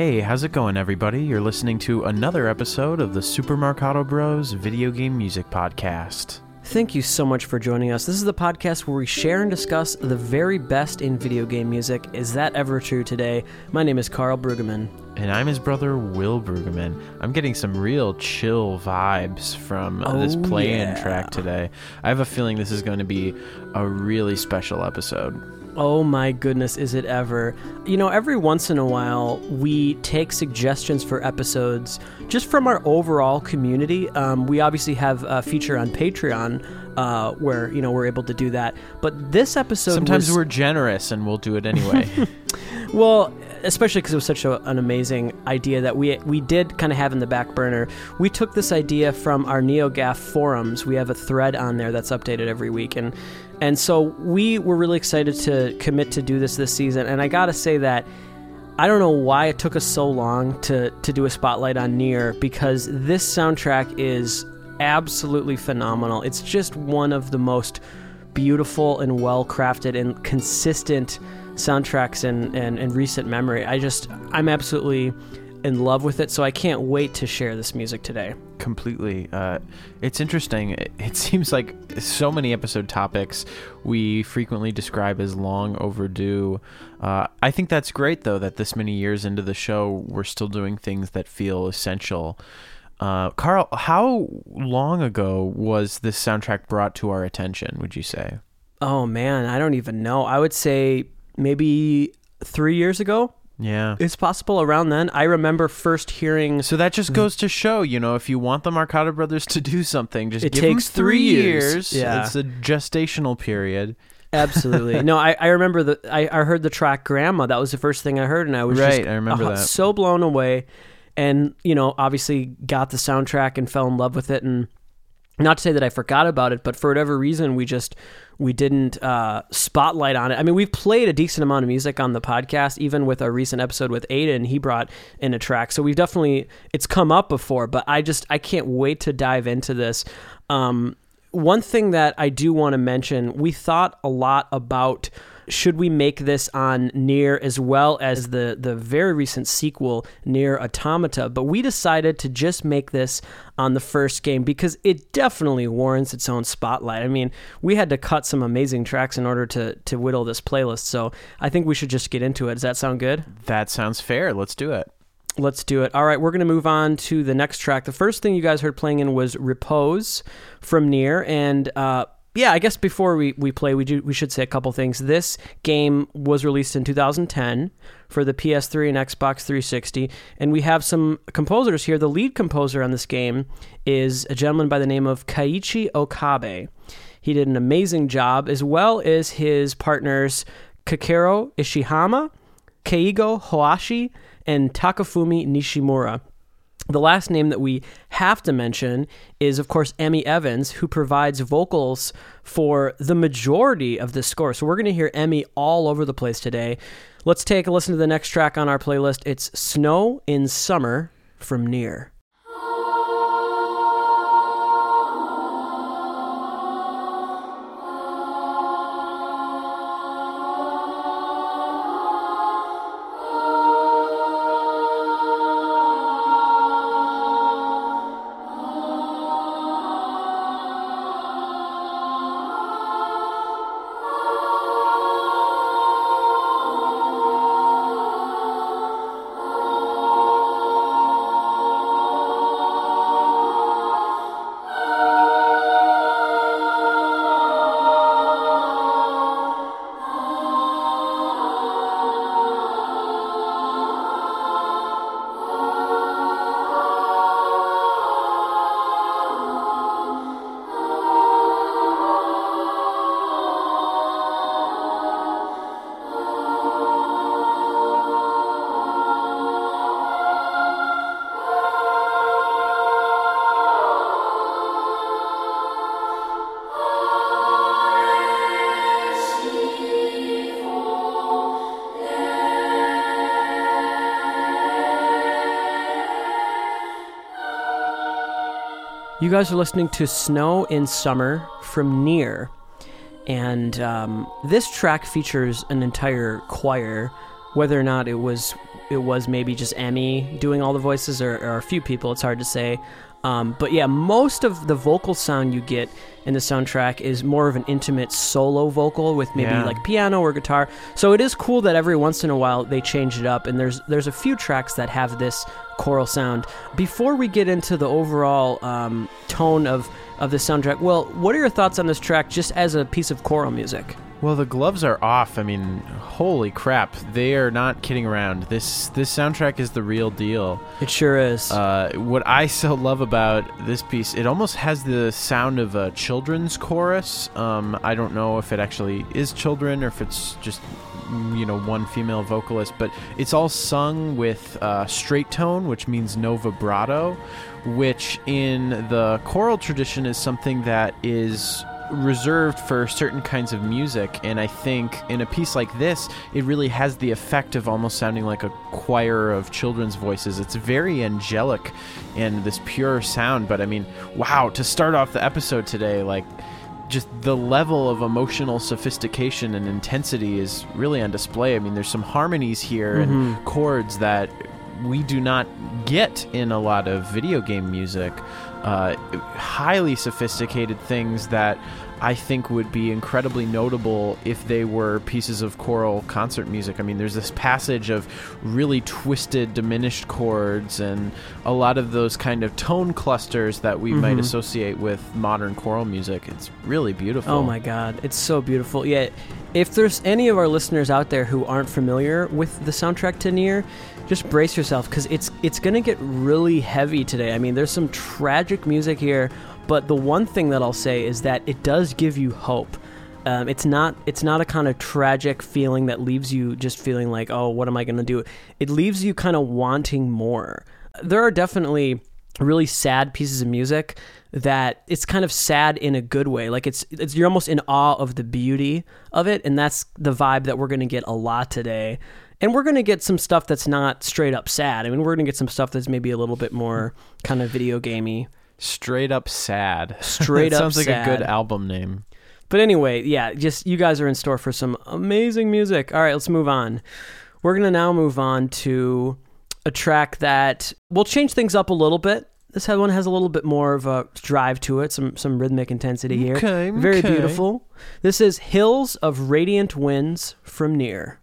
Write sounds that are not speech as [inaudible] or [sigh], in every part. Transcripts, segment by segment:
Hey, how's it going, everybody? You're listening to another episode of the Super Marcato Bros Video Game Music Podcast. Thank you so much for joining us. This is the podcast where we share and discuss the very best in video game music. Is that ever true today? My name is Karl Brueggemann. And I'm his brother, Will Brueggemann. I'm getting some real chill vibes from uh, this Oh, play in yeah. track today. I have a feeling this is going to be a really special episode. Oh my goodness, is it ever? You know, every once in a while, we take suggestions for episodes just from our overall community. Um, we obviously have a feature on Patreon uh, where, you know, we're able to do that. But this episode Sometimes was- we're generous and we'll do it anyway. [laughs] [laughs] Well, especially because it was such a, an amazing idea that we we did kind of have in the back burner. We took this idea from our NeoGAF forums. We have a thread on there that's updated every week, and and so we were really excited to commit to do this this season. And I gotta say that. I don't know why it took us so long to, to do a spotlight on Nier because this soundtrack is absolutely phenomenal. It's just one of the most beautiful and well crafted and consistent soundtracks in, in, in recent memory. I just, I'm absolutely in love with it, so I can't wait to share this music today. completely. Uh, it's interesting. It, [laughs] it seems like so many episode topics we frequently describe as long overdue. Uh, I think that's great, though, that this many years into the show, we're still doing things that feel essential. Uh, Karl, how long ago was this soundtrack brought to our attention, would you say? Oh man, I don't even know. I would say maybe three years ago. Yeah. It's possible around then. I remember first hearing So that just goes to show, you know, if you want the Marcato brothers to do something, just It give takes three three years. years. Yeah. It's a gestational period. Absolutely. [laughs] no, I, I remember the I, I heard the track Grandma. That was the first thing I heard and I was Right, just I remember uh, that. so blown away and you know, obviously got the soundtrack and fell in love with it and not to say that I forgot about it, but for whatever reason we just we didn't uh, spotlight on it. I mean, we've played a decent amount of music on the podcast, even with our recent episode with Aiden. He brought in a track, so we've definitely it's come up before. But I just I can't wait to dive into this. Um, one thing that I do want to mention, we thought a lot about should we make this on Nier as well as the the very recent sequel Nier Automata, but we decided to just make this on the first game because it definitely warrants its own spotlight. I mean, we had to cut some amazing tracks in order to to whittle this playlist, so I think we should just get into it. Does that sound good? That sounds fair. Let's do it. Let's do it. All right, we're going to move on to the next track. The first thing you guys heard playing in was Repose from Nier. And uh, yeah, I guess before we, we play, we, do, we should say a couple things. This game was released in 2010 for the PS3 and Xbox 360. And we have some composers here. The lead composer on this game is a gentleman by the name of Keiichi Okabe. He did an amazing job, as well as his partners Kakeru Ishihama, Keigo Hoashi, and Takafumi Nishimura. The last name that we have to mention is, of course, Emi Evans, who provides vocals for the majority of this score. So we're going to hear Emi all over the place today. Let's take a listen to the next track on our playlist. It's Snow in Summer from Nier. You guys are listening to Snow in Summer from Nier. And um, this track features an entire choir. Whether or not it was it was maybe just Emi doing all the voices, or, or a few people. It's hard to say. Um, but yeah, most of the vocal sound you get in the soundtrack is more of an intimate solo vocal with maybe Yeah. like piano or guitar. So it is cool that every once in a while they change it up, and there's there's a few tracks that have this choral sound. Before we get into the overall um, tone of of the soundtrack, well, what are your thoughts on this track just as a piece of choral music? Well, the gloves are off. I mean, holy crap! They are not kidding around. This this soundtrack is the real deal. It sure is. Uh, what I so love about this piece, it almost has the sound of a children's chorus. Um, I don't know if it actually is children or if it's just mm, you know one female vocalist, but it's all sung with uh, straight tone, which means no vibrato, which in the choral tradition is something that is reserved for certain kinds of music and i think in a piece like this it really has the effect of almost sounding like a choir of children's voices it's very angelic and this pure sound but i mean wow to start off the episode today like just the level of emotional sophistication and intensity is really on display i mean there's some harmonies here and mm-hmm. chords that we do not get in a lot of video game music. Uh, highly sophisticated things that I think would be incredibly notable if they were pieces of choral concert music. I mean, there's this passage of really twisted, diminished chords and a lot of those kind of tone clusters that we might mm-hmm. associate with modern choral music. It's really beautiful. Oh my god, it's so beautiful. Yeah, if there's any of our listeners out there who aren't familiar with the soundtrack to Nier, just brace yourself because it's it's gonna get really heavy today. I mean, there's some tragic music here, but the one thing that I'll say is that it does give you hope. Um, it's not it's not a kind of tragic feeling that leaves you just feeling like oh what am I gonna do? It leaves you kind of wanting more. There are definitely really sad pieces of music that it's kind of sad in a good way. Like it's, it's you're almost in awe of the beauty of it, and that's the vibe that we're going to get a lot today. And we're going to get some stuff that's not straight up sad. I mean, we're going to get some stuff that's maybe a little bit more kind of video gamey. Straight up sad. [laughs] Straight up sounds like a good album name. But anyway, yeah, just you guys are in store for some amazing music. All right, let's move on. We're going to now move on to a track that will change things up a little bit. This one has a little bit more of a drive to it, some some rhythmic intensity here. Okay, Very okay. beautiful. This is Hills of Radiant Winds from Nier.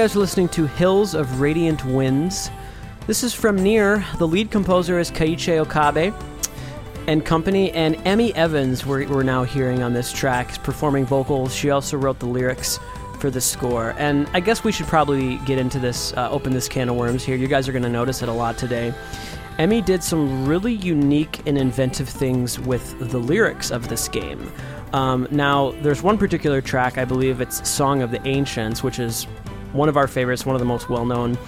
Guys are listening to Hills of Radiant Winds. This is from Nier. The lead composer is Keiichi Okabe and company, and Emi Evans, we're, we're now hearing on this track, is performing vocals. She also wrote the lyrics for the score. And I guess we should probably get into this, uh, open this can of worms here. You guys are going to notice it a lot today. Emi did some really unique and inventive things with the lyrics of this game. Um, now, there's one particular track, I believe it's Song of the Ancients, which is one of our favorites, one of the most well known,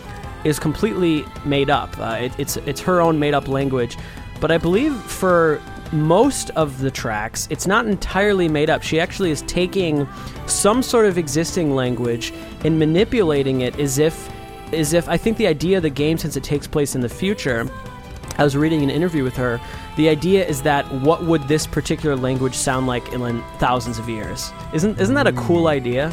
is completely made up. Uh, it, it's it's her own made up language, but I believe for most of the tracks, it's not entirely made up. She actually is taking some sort of existing language and manipulating it as if as if I think the idea of the game, since it takes place in the future, I was reading an interview with her. The idea is that what would this particular language sound like in thousands of years? Isn't isn't that a cool idea?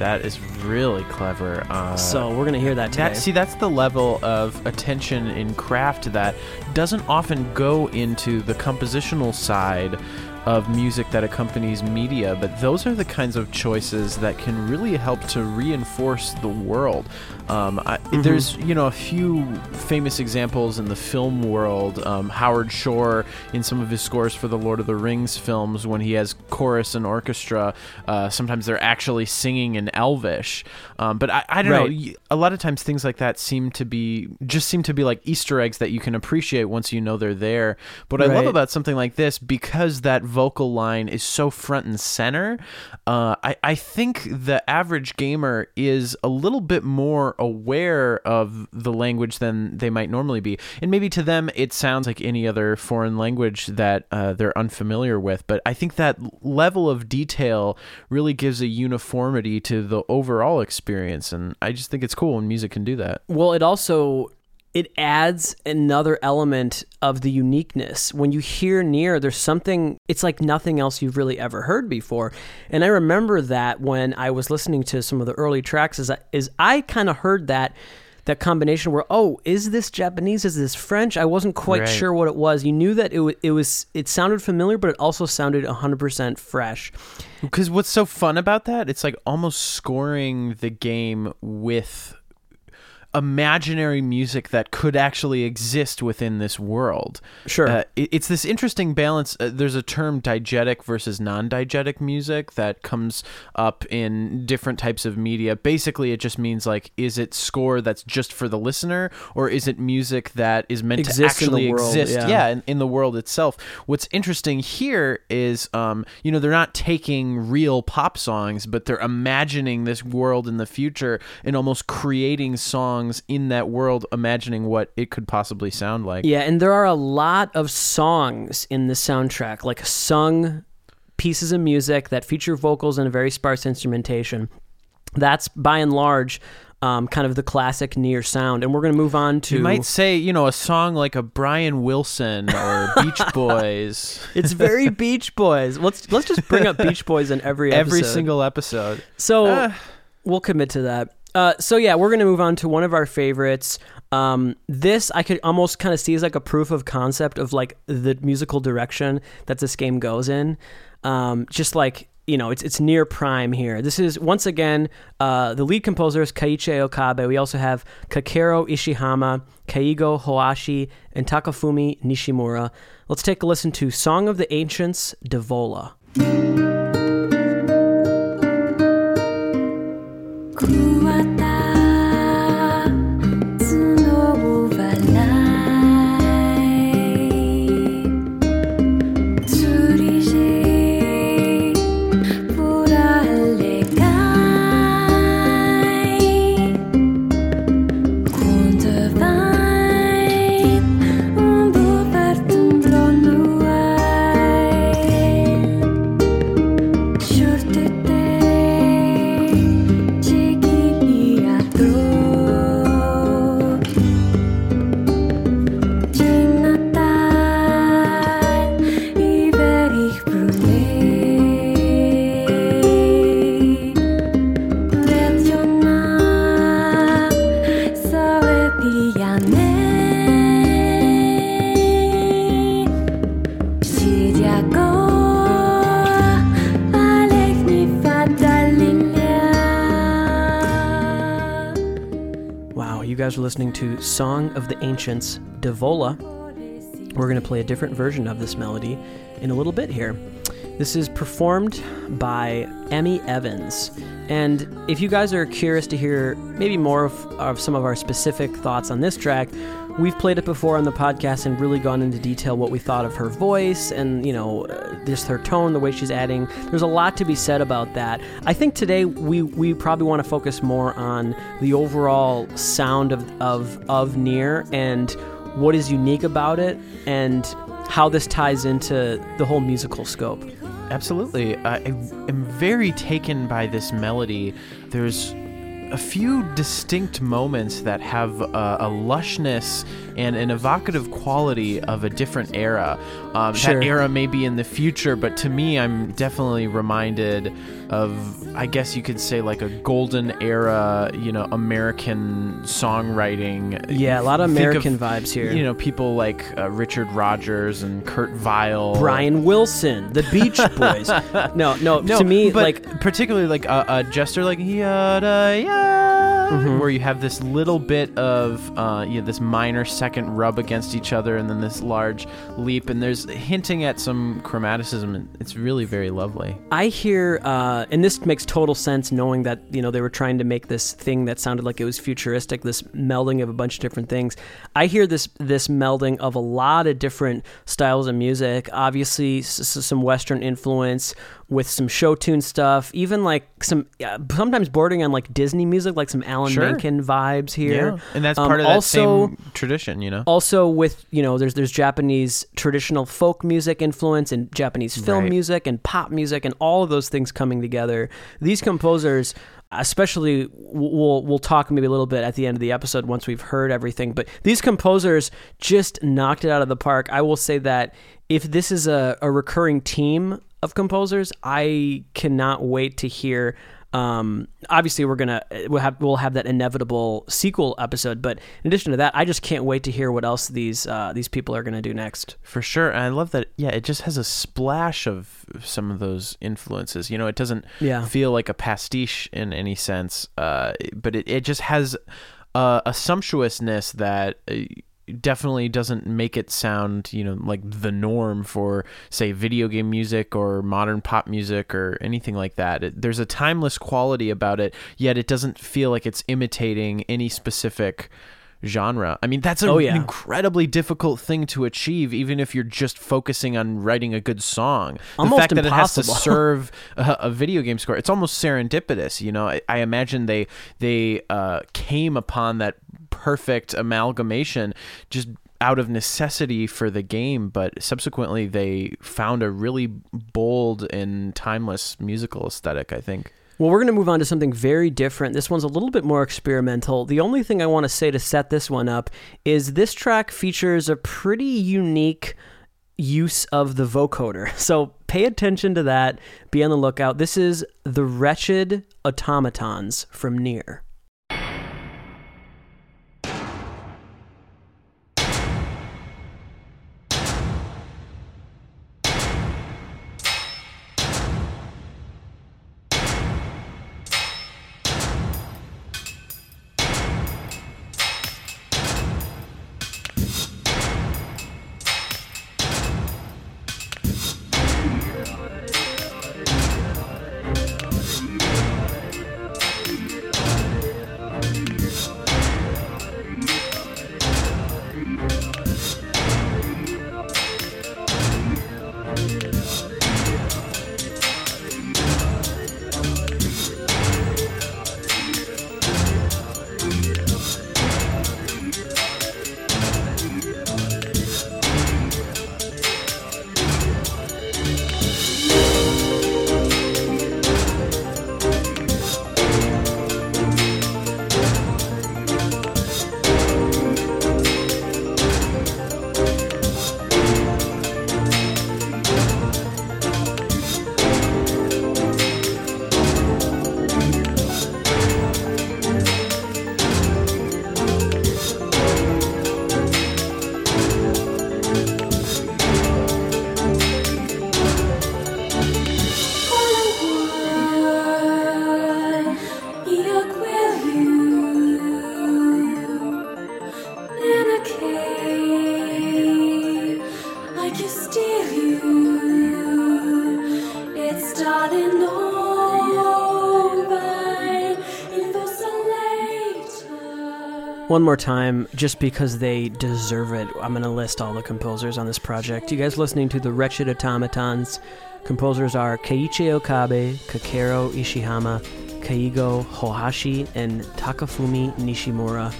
That is really clever. Uh, so we're gonna hear that today. That, see, that's the level of attention in craft that doesn't often go into the compositional side of music that accompanies media, but those are the kinds of choices that can really help to reinforce the world. Um, I, There's, you know, a few famous examples in the film world. Um, Howard Shore, in some of his scores for the Lord of the Rings films, when he has chorus and orchestra, uh, sometimes they're actually singing in Elvish. Um, but I, I don't know. Right. y- A lot of times things like that seem to be just seem to be like Easter eggs that you can appreciate once you know they're there. But what I love about something like this, because that vocal line is so front and center, uh, I, I think the average gamer is a little bit more aware of the language than they might normally be. And maybe to them it sounds like any other foreign language that uh, they're unfamiliar with. But I think that level of detail really gives a uniformity to the overall experience. And I just think it's cool when music can do that. Well, it also it adds another element of the uniqueness. When you hear Nier, there's something it's like nothing else you've really ever heard before. And I remember that when I was listening to some of the early tracks is I, is I kind of heard that that combination where oh is this Japanese is this French I wasn't quite Right. sure what it was you knew that it, wa- it was it sounded familiar but it also sounded 100% fresh Because what's so fun about that? It's like almost scoring the game with imaginary music that could actually exist within this world. Sure. Uh, it- it's this interesting balance. Uh, there's a term diegetic versus non-diegetic music that comes up in different types of media. Basically, it just means like, is it score that's just for the listener, or is it music that is meant Exists to actually world, exist? yeah. yeah, in, in the world itself. What's interesting here is, um, you know, they're not taking real pop songs, but they're imagining this world in the future and almost creating songs in that world, imagining what it could possibly sound like. Yeah, and there are a lot of songs in the soundtrack, like sung pieces of music that feature vocals and a very sparse instrumentation. That's by and large um, kind of the classic Nier sound. And we're going to move on to. You might say, you know, a song like a Brian Wilson or [laughs] Beach Boys. it's very [laughs] Beach Boys. Let's let's just bring up Beach Boys in every episode. Every single episode. So Ah. we'll commit to that. Uh, so yeah, we're gonna move on to one of our favorites. Um, this I could almost kind of see as like a proof of concept of like the musical direction that this game goes in. Um, just like you know, it's it's Nier prime here. This is once again uh, the lead composer is Keiichi Okabe. We also have Kakeru Ishihama, Keigo Hoashi, and Takafumi Nishimura. Let's take a listen to "Song of the Ancients" Devola. Guys are listening to Song of the Ancients, Devola. We're going to play a different version of this melody in a little bit here. This is performed by Emi Evans. And if you guys are curious to hear maybe more of, of some of our specific thoughts on this track, we've played it before on the podcast and really gone into detail what we thought of her voice and, you know, uh, just her tone, the way she's adding. There's a lot to be said about that. I think today we, we probably want to focus more on the overall sound of, of, of Nier and what is unique about it and how this ties into the whole musical scope. Absolutely. I am very taken by this melody. There's a few distinct moments that have uh, a lushness and an evocative quality of a different era. Um, Sure. That era may be in the future, but to me, I'm definitely reminded of, I guess you could say, like a golden era, you know, American songwriting. Yeah, a lot of American vibes here. You know, people like uh, Richard Rodgers and Kurt Weill. Brian Wilson, the Beach [laughs] Boys. no, no, No, to me, but like particularly like a, a gesture like yada ya, Mm-hmm. where you have this little bit of uh, you know, this minor second rub against each other, and then this large leap, and there's hinting at some chromaticism. and It's really very lovely. I hear, uh, and this makes total sense, knowing that you know they were trying to make this thing that sounded like it was futuristic, this melding of a bunch of different things. I hear this this melding of a lot of different styles of music. Obviously, s- s- some Western influence with some show tune stuff, even like some uh, sometimes bordering on like Disney music, like some Alan Sure. Menken vibes here. and that's Um, part of that also, same tradition, you know. also with you know there's there's Japanese traditional folk music influence and Japanese film Right. music and pop music and all of those things coming together. These composers especially we'll we'll talk maybe a little bit at the end of the episode once we've heard everything but these composers just knocked it out of the park i will say that if this is a, a recurring team of composers i cannot wait to hear um, obviously we're gonna we'll have we'll have that inevitable sequel episode but in addition to that i just can't wait to hear what else these uh, these people are gonna do next For sure. And I love that, yeah, it just has a splash of some of those influences. You know, it doesn't Yeah. feel like a pastiche in any sense, uh, but it, it just has uh, a sumptuousness that uh, definitely doesn't make it sound, you know, like the norm for, say, video game music or modern pop music or anything like that. It, there's a timeless quality about it, yet it doesn't feel like it's imitating any specific genre. I mean, that's a Oh, yeah. incredibly difficult thing to achieve, even if you're just focusing on writing a good song. The Almost fact that it has to [laughs] serve a, a video game score, it's almost serendipitous. You know, I, I imagine they they uh, came upon that perfect amalgamation just out of necessity for the game, but subsequently they found a really bold and timeless musical aesthetic. I think. Well, we're going to move on to something very different. This one's a little bit more experimental. The only thing I want to say to set this one up is this track features a pretty unique use of the vocoder. [laughs] So pay attention to that. Be on the lookout. This is The Wretched Automatons from Nier. One more time, just because they deserve it, I'm going to list all the composers on this project. You guys listening to The Wretched Automatons. Composers are Keiichi Okabe, Kakeru Ishihama, Keigo Hoashi, and Takafumi Nishimura.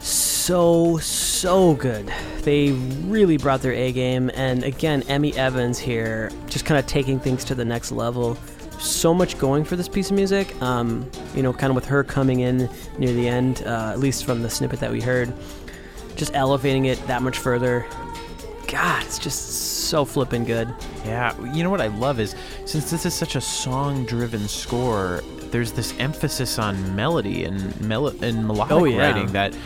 So, so good. They really brought their A game. And again, Emi Evans here, just kind of taking things to the next level. so much going for this piece of music. Um, you know, kind of with her coming in near the end, uh, at least from the snippet that we heard, just elevating it that much further. God, it's just so flipping good. Yeah, you know what I love is since this is such a song-driven score, there's this emphasis on melody and mel- and melodic Oh, yeah. writing that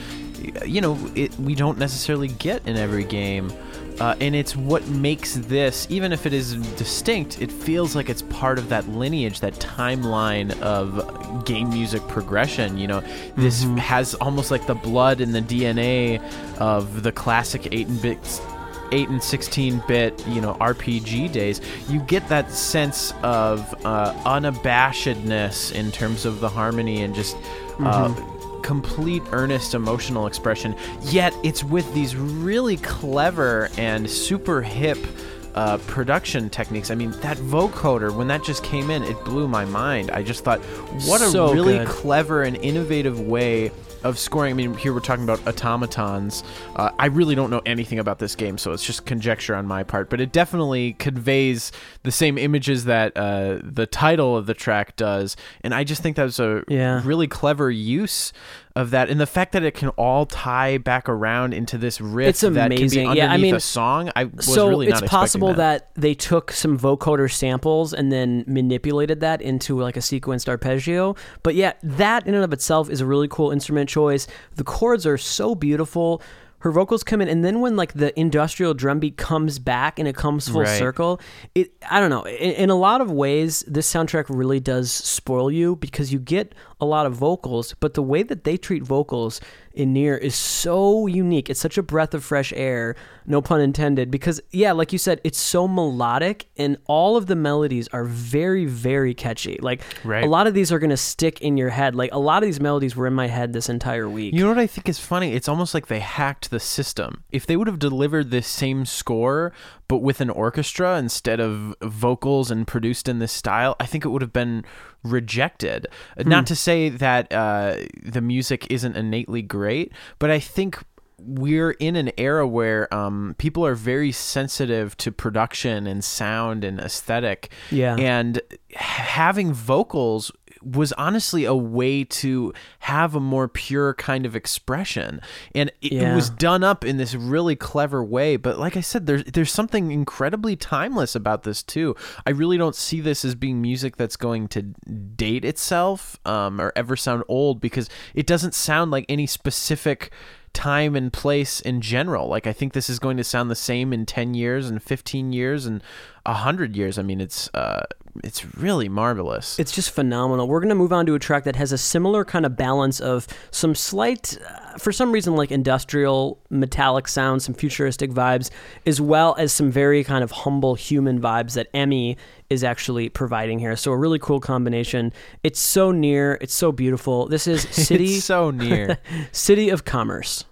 you know it, we don't necessarily get in every game. Uh, and it's what makes this, even if it is distinct, it feels like it's part of that lineage, that timeline of game music progression. You know, this has almost like the blood and the DNA of the classic 8 and bit 8 and 16 bit you know rpg days. You get that sense of uh, unabashedness in terms of the harmony and just uh, complete earnest emotional expression yet it's with these really clever and super hip uh, production techniques. I mean, that vocoder, when that just came in, it blew my mind. I just thought, what a So really good. clever and innovative way of scoring. I mean, here we're talking about automatons. Uh, I really don't know anything about this game, so it's just conjecture on my part. But it definitely conveys the same images that uh, the title of the track does, and I just think that was a Yeah. really clever use of that, and the fact that it can all tie back around into this riff It's that can be amazing. underneath Yeah, I mean, a song. I was so really it's possible expecting that. they took some vocoder samples and then manipulated that into like a sequenced arpeggio but yeah that in and of itself is a really cool instrument choice the chords are so beautiful her vocals come in and then when like the industrial drum beat comes back and it comes full Right. circle it i don't know in, in a lot of ways this soundtrack really does spoil you because you get a lot of vocals but the way that they treat vocals in Nier is so unique it's such a breath of fresh air no pun intended because yeah like you said it's so melodic and all of the melodies are very very catchy like Right. a lot of these are going to stick in your head like a lot of these melodies were in my head this entire week You know what I think is funny? It's almost like they hacked the system. If they would have delivered this same score, but with an orchestra instead of vocals and produced in this style, I think it would have been rejected. Not to say that uh, the music isn't innately great, but I think we're in an era where um, people are very sensitive to production and sound and aesthetic. Yeah. And having vocals was honestly a way to have a more pure kind of expression. And it, it was done up in this really clever way. But like i said there's there's something incredibly timeless about this too. I really don't see this as being music that's going to date itself um, or ever sound old because it doesn't sound like any specific time and place in general. Like i think this is going to sound the same in 10 years and 15 years and 100 years. I mean it's uh it's really marvelous It's just phenomenal. We're going to move on to a track that has a similar kind of balance of some slight, uh, for some reason, like industrial metallic sounds, some futuristic vibes, as well as some very kind of humble human vibes that Emi is actually providing here. So, a really cool combination. It's so near, it's so beautiful. This is [laughs] City, it's so near [laughs] City of Commerce.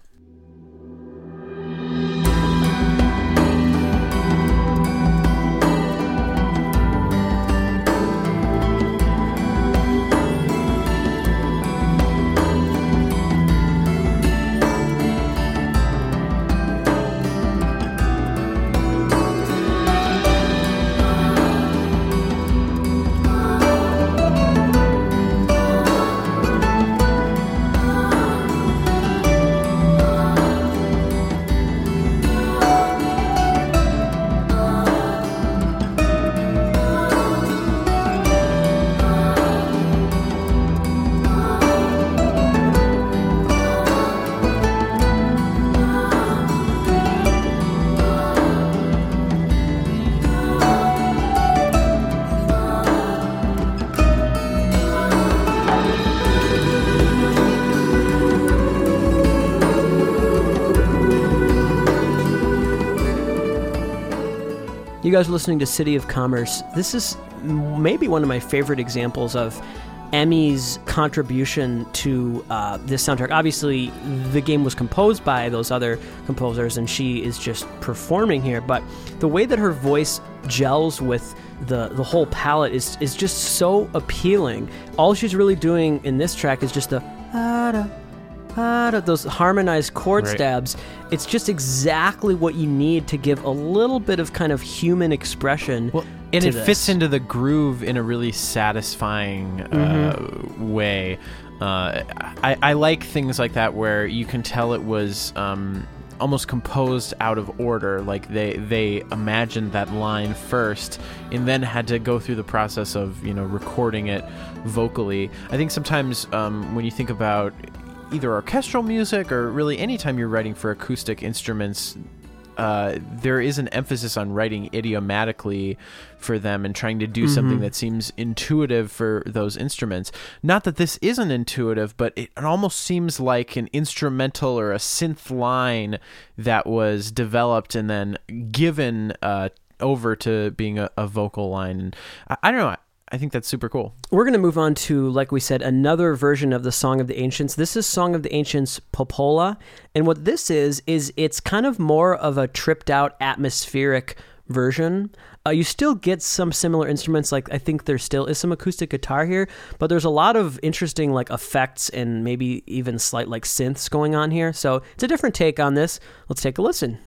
You guys are listening to City of Commerce. This is maybe one of my favorite examples of Emi's contribution to uh, this soundtrack. Obviously, the game was composed by those other composers, and she is just performing here. But the way that her voice gels with the the whole palette is is just so appealing. All she's really doing in this track is just a "Ah-da, ah, those harmonized chord Right. stabs. It's just exactly what you need to give a little bit of kind of human expression. Well, and it this. fits into the groove in a really satisfying uh, way. Uh, I, I like things like that where you can tell it was um, almost composed out of order. Like they they imagined that line first, and then had to go through the process of you know recording it vocally. I think sometimes um, when you think about either orchestral music or really anytime you're writing for acoustic instruments uh, there is an emphasis on writing idiomatically for them and trying to do something that seems intuitive for those instruments. Not that this isn't intuitive, but it, it almost seems like an instrumental or a synth line that was developed and then given uh, over to being a, a vocal line. And I, I don't know. I, think that's super cool. We're going to move on to, like we said, another version of the Song of the Ancients. This is Song of the Ancients Popola. And what this is, is it's kind of more of a tripped out atmospheric version. Uh, you still get some similar instruments, like I think there still is some acoustic guitar here, but there's a lot of interesting like effects and maybe even slight like synths going on here. So it's a different take on this. Let's take a listen.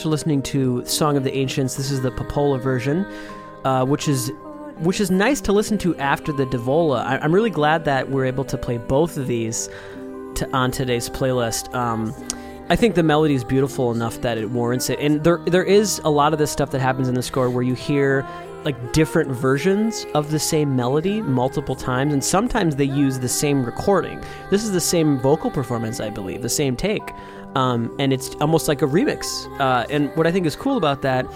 Guys are listening to Song of the Ancients. This is the Popola version, uh, which is which is nice to listen to after the Devola. I, I'm really glad that we're able to play both of these to, on today's playlist. Um, I think the melody is beautiful enough that it warrants it, and there there is a lot of this stuff that happens in the score where you hear like different versions of the same melody multiple times, and sometimes they use the same recording. This is the same vocal performance, I believe, the same take, um, and it's almost like a remix. Uh, and what I think is cool about that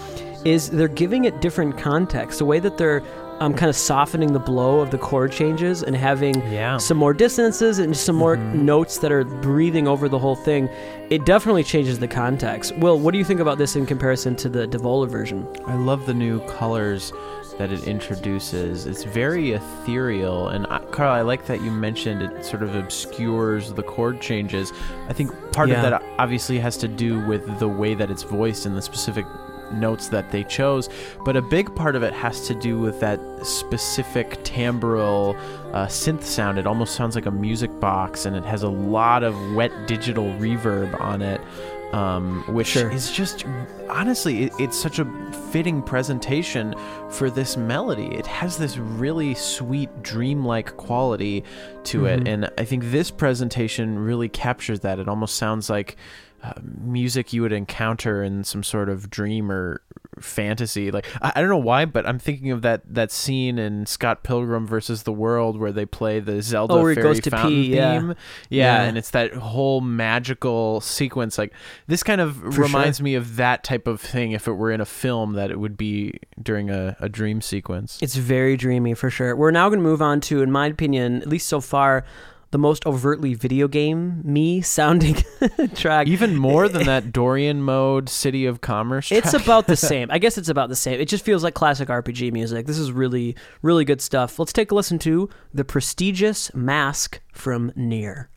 is they're giving it different context, the way that they're um, kind of softening the blow of the chord changes and having Yeah. some more dissonances and some more Mm-hmm. notes that are breathing over the whole thing. It definitely changes the context. Will, what do you think about this in comparison to the Devola version? I love the new colors that it introduces. It's very ethereal, and I, Karl, I like that you mentioned it sort of obscures the chord changes. I think part Yeah. of that obviously has to do with the way that it's voiced and the specific notes that they chose, but a big part of it has to do with that specific timbral uh, synth sound. It almost sounds like a music box, and it has a lot of wet digital reverb on it um, which Sure. is just honestly, it, it's such a fitting presentation for this melody. It has this really sweet, dreamlike quality to it, and I think this presentation really captures that. It almost sounds like uh, music you would encounter in some sort of dream or fantasy. Like I, I don't know why, but I'm thinking of that that scene in Scott Pilgrim versus the World where they play the Zelda Oh, where fairy goes to fountain pee, theme. Yeah, Yeah. and it's that whole magical sequence. Like this kind of For reminds me of that type of thing. If it were in a film, that it would be during a, a dream sequence. It's very dreamy for sure. We're now going to move on to, in my opinion, at least so far, the most overtly video game me sounding [laughs] track. Even more than [laughs] that Dorian mode City of Commerce. It's about the [laughs] same. I guess it's about the same. It just feels like classic RPG music. This is really, really good stuff. Let's take a listen to the prestigious Mask from Nier.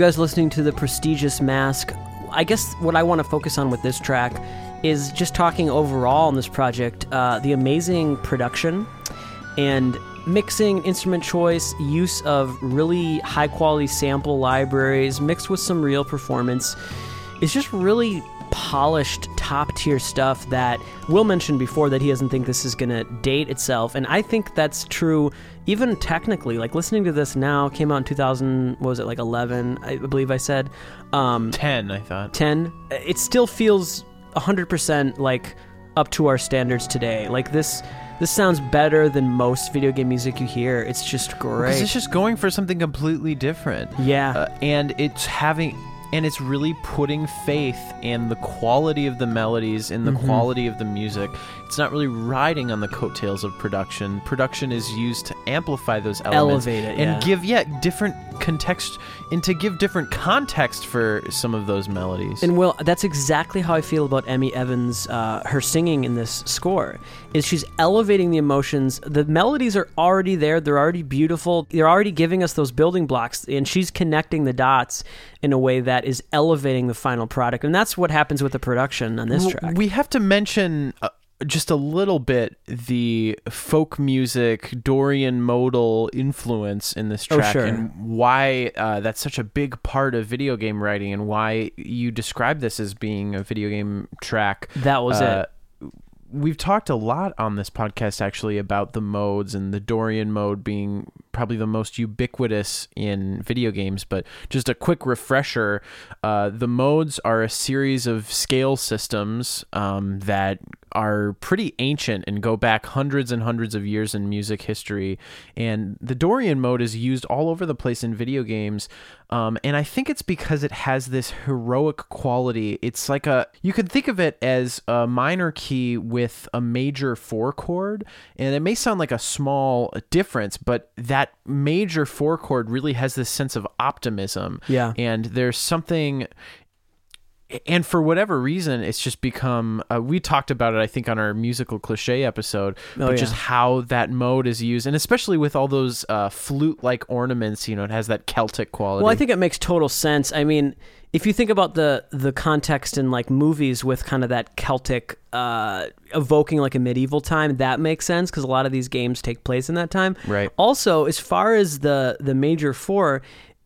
Guys listening to the prestigious Mask. I guess what I want to focus on with this track is just talking overall on this project, uh, the amazing production and mixing, instrument choice, use of really high quality sample libraries mixed with some real performance is just really polished top tier stuff that Will mentioned before that he doesn't think this is going to date itself and I think that's true even technically like listening to this now came out in 2000 what was it like 11 I believe I said um 10, I thought. 10 it still feels 100% like up to our standards today like this this sounds better than most video game music you hear it's just great it's just going for something completely different. yeah Uh, and it's having and it's really putting faith in the quality of the melodies in the Mm-hmm. quality of the music it's not really riding on the coattails of production production is used to amplify those elements Elevate it, and yeah. give yeah different context and to give different context for some of those melodies And Will, that's exactly how I feel about Emi Evans. Uh, her singing in this score is she's elevating the emotions. The melodies are already there; they're already beautiful. They're already giving us those building blocks, and she's connecting the dots in a way that is elevating the final product. And that's what happens with the production on this track. We have to mention uh, just a little bit the folk music Dorian modal influence in this Oh, track sure. and why uh, that's such a big part of video game writing and why you describe this as being a video game track. that was Uh, it. We've talked a lot on this podcast actually about the modes and the Dorian mode being probably the most ubiquitous in video games. But just a quick refresher uh, the modes are a series of scale systems um, that are pretty ancient and go back hundreds and hundreds of years in music history. And the Dorian mode is used all over the place in video games. Um, and I think it's because it has this heroic quality. It's like a, you could think of it as a minor key with a major four chord. And it may sound like a small difference, but that major four chord really has this sense of optimism. Yeah. And there's something and for whatever reason, it's just become. Uh, we talked about it, I think, on our musical cliche episode, Oh, but just how that mode is used, and especially with all those uh, flute-like ornaments. You know, it has that Celtic quality. Well, I think it makes total sense. I mean, if you think about the the context in like movies with kind of that Celtic uh, evoking like a medieval time, that makes sense because a lot of these games take place in that time. Right. Also, as far as the the major four.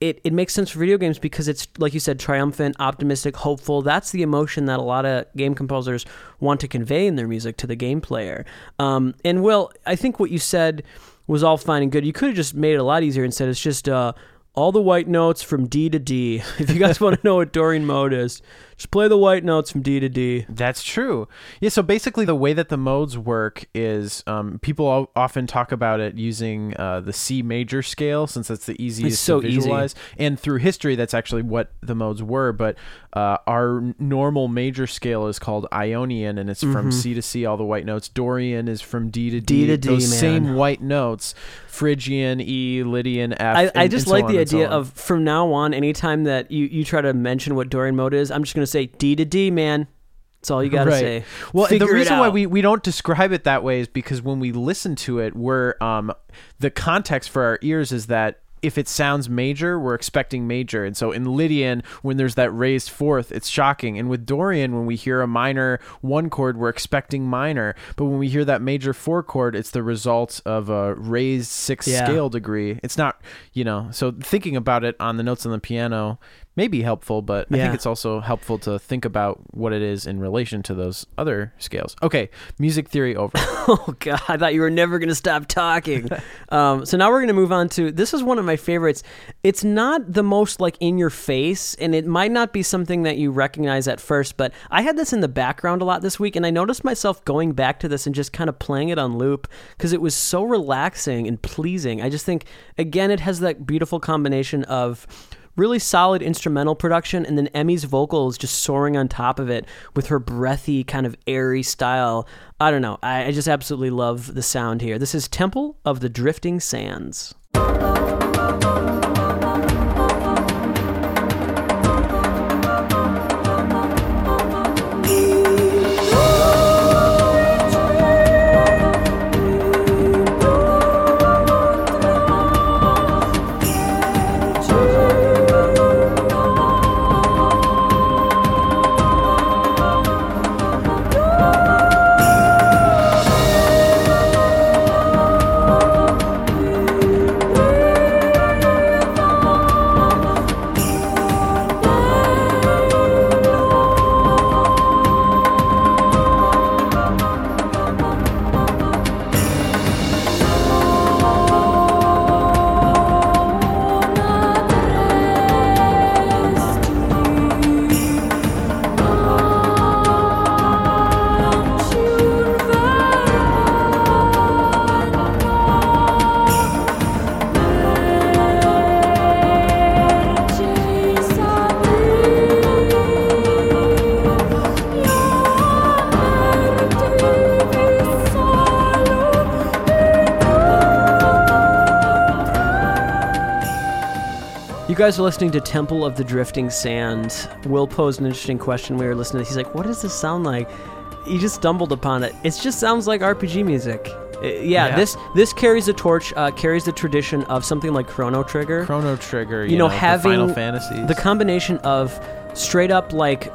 It, it makes sense for video games because it's like you said triumphant optimistic hopeful. That's the emotion that a lot of game composers want to convey in their music to the game player. Um, and will i think what you said was all fine and good. You could have just made it a lot easier and said it's just uh, all the white notes from D to D. [laughs] If you guys want to know what Dorian mode is, just play the white notes from D to D. That's true. Yeah. So basically, the way that the modes work is um, people often talk about it using uh, the C major scale since that's the easiest so to easy. visualize. And through history, that's actually what the modes were. But uh, our normal major scale is called Ionian, and it's from C to C, all the white notes. Dorian is from D to D. Mm-hmm. D to D, Those man. same white notes: Phrygian, E, Lydian, F. I, and- just and so like the and so idea of from now on, anytime that you, you try to mention what Dorian mode is, I'm just going to say D to D, man. That's all you got to Right. say. Well, Figure the reason why we, we don't describe it that way is because when we listen to it, we're um the context for our ears is that if it sounds major, we're expecting major. And so in Lydian, when there's that raised fourth, it's shocking. And with Dorian, when we hear a minor one chord, we're expecting minor. But when we hear that major four chord, it's the result of a raised sixth Yeah. scale degree. It's not, you know, so thinking about it on the notes on the piano may be helpful, but I think it's also helpful to think about what it is in relation to those other scales. Okay, music theory over. [laughs] Oh god, I thought you were never going to stop talking. [laughs] um, so now we're going to move on to this is one of my favorites. It's not the most like in your face, and it might not be something that you recognize at first. But I had this in the background a lot this week, and I noticed myself going back to this and just kind of playing it on loop because it was so relaxing and pleasing. I just think again, it has that beautiful combination of really solid instrumental production and then Emi's vocals just soaring on top of it with her breathy kind of airy style. I don't know. I, I just absolutely love the sound here. This is Temple of the Drifting Sands. Guys are listening to Temple of the Drifting Sand. Will posed an interesting question. We were listening. to this. He's like, "What does this sound like?" He just stumbled upon it. It just sounds like RPG music. Uh, yeah, Yeah. this this carries the torch, uh, carries the tradition of something like Chrono Trigger. Chrono Trigger, you, You know, the having Final Fantasies. the combination of straight up like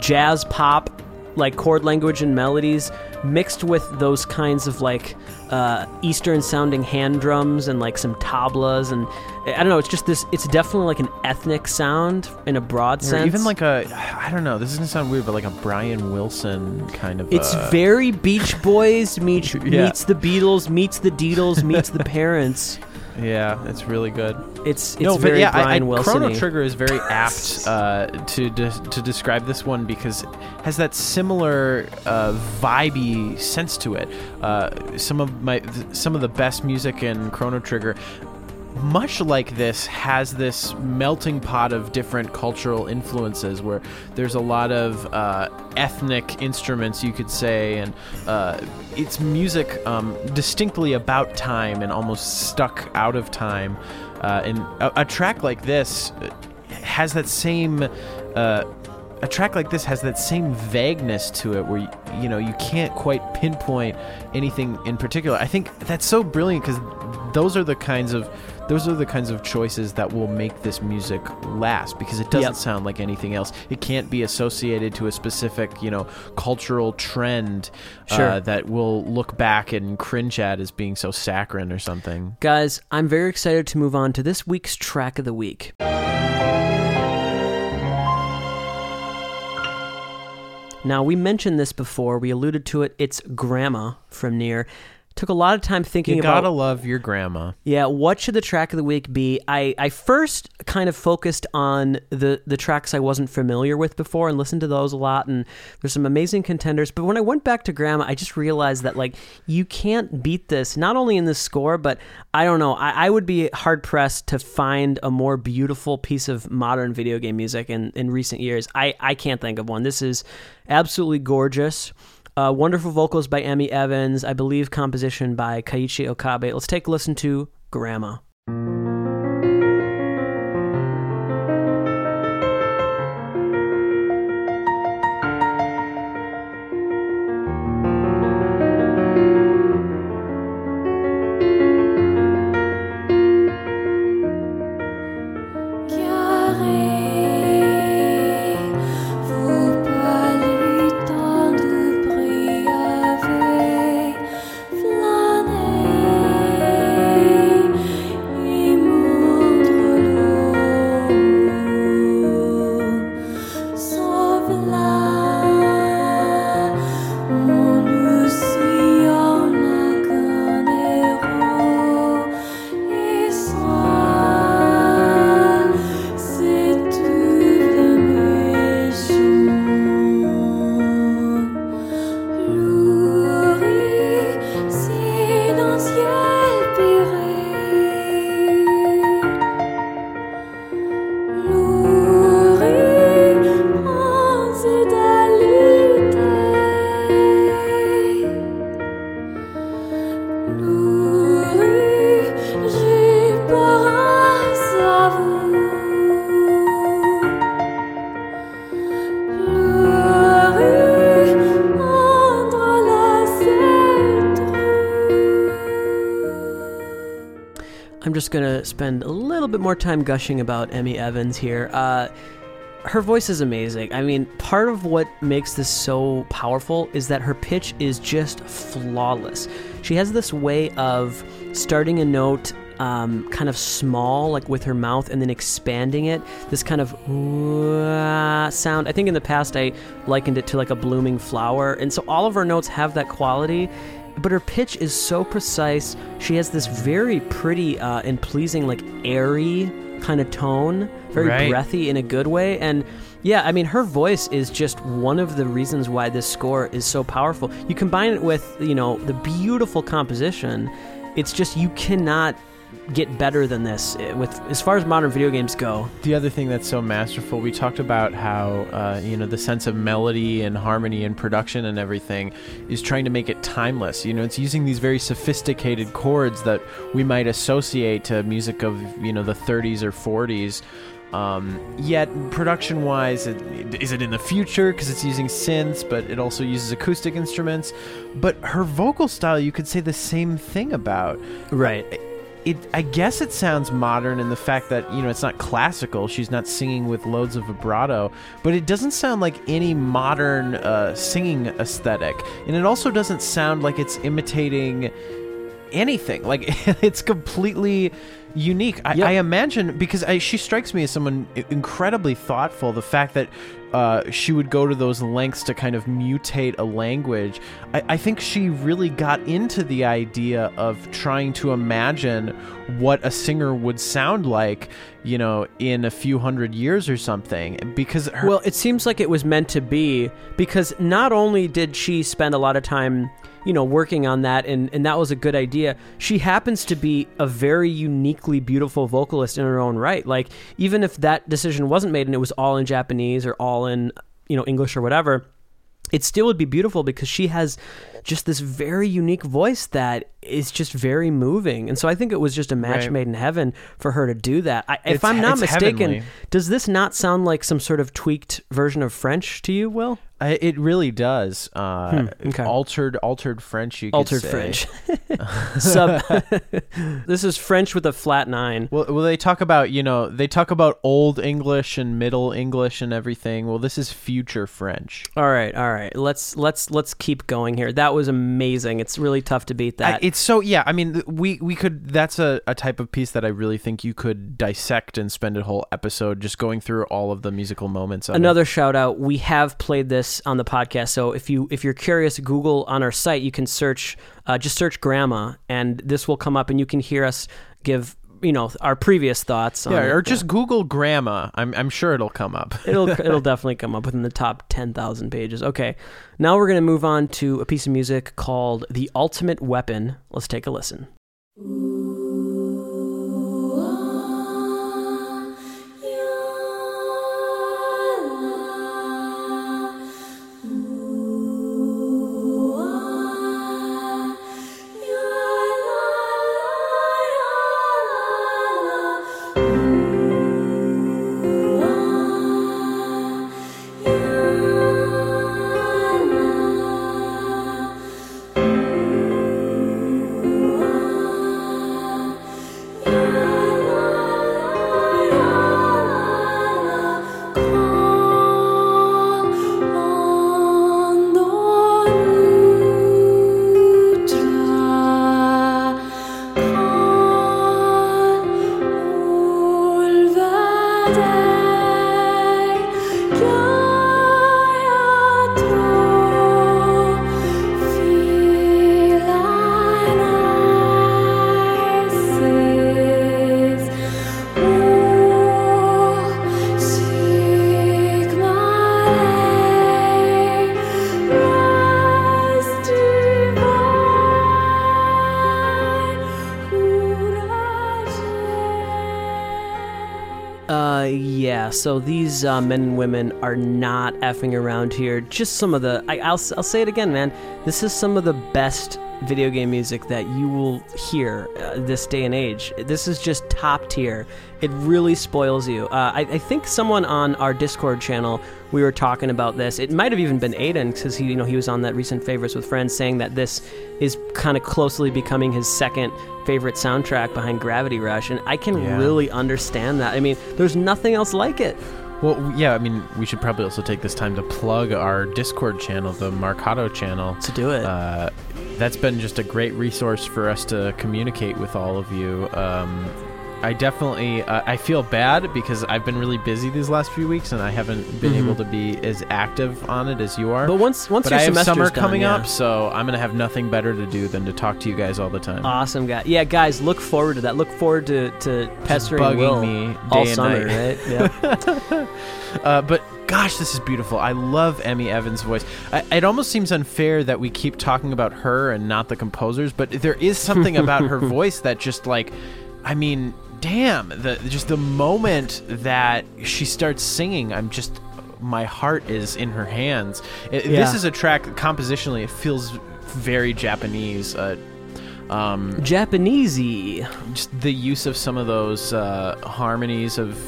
jazz pop like chord language and melodies mixed with those kinds of like uh, eastern sounding hand drums and like some tablas and i don't know it's just this it's definitely like an ethnic sound in a broad Or sense even like a, I don't know. This is gonna sound weird, but like a Brian Wilson kind of. it's uh, very beach boys [laughs] meets, Yeah. meets the beatles meets the deedles meets the [laughs] parents Yeah, it's really good. it's it's no, but very yeah, I- brian I, wilson Chrono Trigger is very [laughs] apt uh, to de- to describe this one because it has that similar uh, vibey sense to it. Uh, some of my th- some of the best music in Chrono Trigger. Much like this, has this melting pot of different cultural influences where there's a lot of uh, ethnic instruments, you could say, and uh, it's music um, distinctly about time and almost stuck out of time. Uh, and a, a track like this uh, has that same. Uh, a track like this has that same vagueness to it where you, you know you can't quite pinpoint anything in particular i think that's so brilliant because those are the kinds of those are the kinds of choices that will make this music last because it doesn't Yep. sound like anything else it can't be associated to a specific you know cultural trend Sure. uh, that we'll look back and cringe at as being so saccharine or something Guys, I'm very excited to move on to this week's track of the week. Now, we mentioned this before. We alluded to it. It's Grandma from Nier. Took a lot of time thinking you about gotta love your grandma yeah, what should the track of the week be? I, I first kind of focused on the, the tracks I wasn't familiar with before and listened to those a lot and there's some amazing contenders. But when I went back to Grandma, I just realized that like you can't beat this, not only in the score, but I don't know. I, I would be hard pressed to find a more beautiful piece of modern video game music in, in recent years. I, I can't think of one. This is absolutely gorgeous. Uh, wonderful vocals by Emi Evans. I believe composition by Keiichi Okabe. Let's take a listen to Grandma. Spend a little bit more time gushing about Emi Evans here. Uh, her voice is amazing. I mean, part of what makes this so powerful is that her pitch is just flawless. She has this way of starting a note um, kind of small, like with her mouth, and then expanding it. This kind of sound. I think in the past I likened it to like a blooming flower. And so all of her notes have that quality but her pitch is so precise. She has this very pretty uh, and pleasing, like airy kind of tone, very Right. breathy in a good way. And yeah, I mean, her voice is just one of the reasons why this score is so powerful. You combine it with, you know, the beautiful composition. It's just you cannot get better than this uh, with as far as modern video games go. The other thing that's so masterful, we talked about how uh, you know the sense of melody and harmony and production and everything is trying to make it timeless. You know, it's using these very sophisticated chords that we might associate to music of you know the 30s or 40s. Um, yet, production wise, it, is it in the future because it's using synths, but it also uses acoustic instruments? But her vocal style, you could say the same thing about. Right. It, I guess it sounds modern in the fact that you know it's not classical. She's not singing with loads of vibrato, but it doesn't sound like any modern uh, singing aesthetic, and it also doesn't sound like it's imitating anything. Like [laughs] it's completely unique. I, Yep. I imagine because I, she strikes me as someone incredibly thoughtful. The fact that uh, she would go to those lengths to kind of mutate a language, I, I think she really got into the idea of trying to imagine what a singer would sound like, you know, in a few hundred years or something. Because her, Well, it seems like it was meant to be because not only did she spend a lot of time, you know, working on that and, and that was a good idea, she happens to be a very uniquely beautiful vocalist in her own right. Like, even if that decision wasn't made and it was all in Japanese or all in, you know, English or whatever, it still would be beautiful because she has just this very unique voice that is just very moving. And so I think it was just a match Right. made in heaven for her to do that. I, if I'm not mistaken, heavenly. does this not sound like some sort of tweaked version of French to you, Will? I, it really does. Uh, Hmm, okay. Altered, altered French. You could Altered say. French. [laughs] [laughs] Sub. [laughs] this is French with a flat nine. Well, well, they talk about you know they talk about old English and Middle English and everything. Well, this is future French. All right, all right. Let's let's let's keep going here. That was amazing. It's really tough to beat I, that. it's so yeah. I mean, we we could. That's a, a type of piece that I really think you could dissect and spend a whole episode just going through all of the musical moments. Of it. Another shout out. We have played this on the podcast, so if you if you're curious, Google on our site. You can search, uh, just search "grandma," and this will come up, and you can hear us give you know our previous thoughts. On yeah, it. or just Google grandma. I'm I'm sure it'll come up. [laughs] it'll [laughs] it'll definitely come up within the top 10,000 pages. Okay. Now we're going to move on to a piece of music called The Ultimate Weapon. Let's take a listen. So these uh, men and women are not effing around here. Just some of the. I, I'll I'll say it again, man. This is some of the best video game music that you will hear uh, this day and age. This is just top tier. It really spoils you. Uh, I, I think someone on our Discord channel we were talking about this. It might have even been Aiden because he you know he was on that recent favorites with friends saying that this is kind of closely becoming his second favorite soundtrack behind Gravity Rush, and I can Yeah. really understand that. I mean, there's nothing else like it. Well, yeah. I mean, we should probably also take this time to plug our Discord channel, the Marcato channel. To do it. Uh, that's been just a great resource for us to communicate with all of you. Um, I definitely uh, I feel bad because I've been really busy these last few weeks and I haven't been Mhm. able to be as active on it as you are. but once once But your I semester's summer done, coming yeah. up, so I'm gonna have nothing better to do than to talk to you guys all the time. Awesome guy. Yeah, guys, look forward to that. Look forward to to pestering bugging Will me all day and summer, night. right? [laughs] Yeah. Uh, but gosh, this is beautiful. I love Emi Evans' voice. I, it almost seems unfair that we keep talking about her and not the composers, but there is something about her [laughs] voice that just like I mean, damn, the just the moment that she starts singing, I'm just my heart is in her hands. It- This is a track compositionally. It feels very Japanese. Uh, um, Japanesey. just the use of some of those uh, harmonies of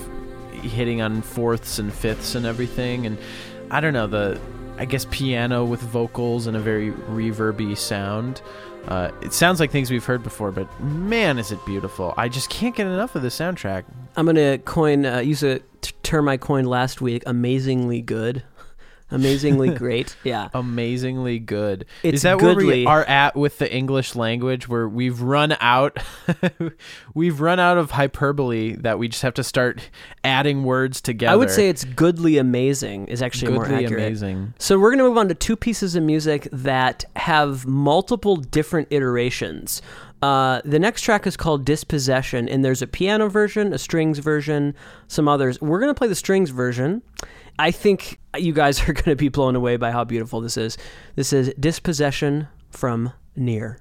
hitting on fourths and fifths and everything, and I don't know the I guess piano with vocals and a very reverby sound. Uh, it sounds like things we've heard before, but man, is it beautiful! I just can't get enough of the soundtrack. I'm gonna coin uh, use a t- term I coined last week. Amazingly good, amazingly [laughs] great. Yeah, Amazingly good. It's is that where we goodly. are at with the English language, where we've run out, [laughs] we've run out of hyperbole that we just have to start adding words together. I would say it's goodly amazing is actually more goodly accurate. amazing. So we're going to move on to two pieces of music that have multiple different iterations. Uh, the next track is called Dispossession, and there's a piano version, a strings version, some others. We're going to play the strings version. I think you guys are [laughs] going to be blown away by how beautiful this is. This is Dispossession from Nier.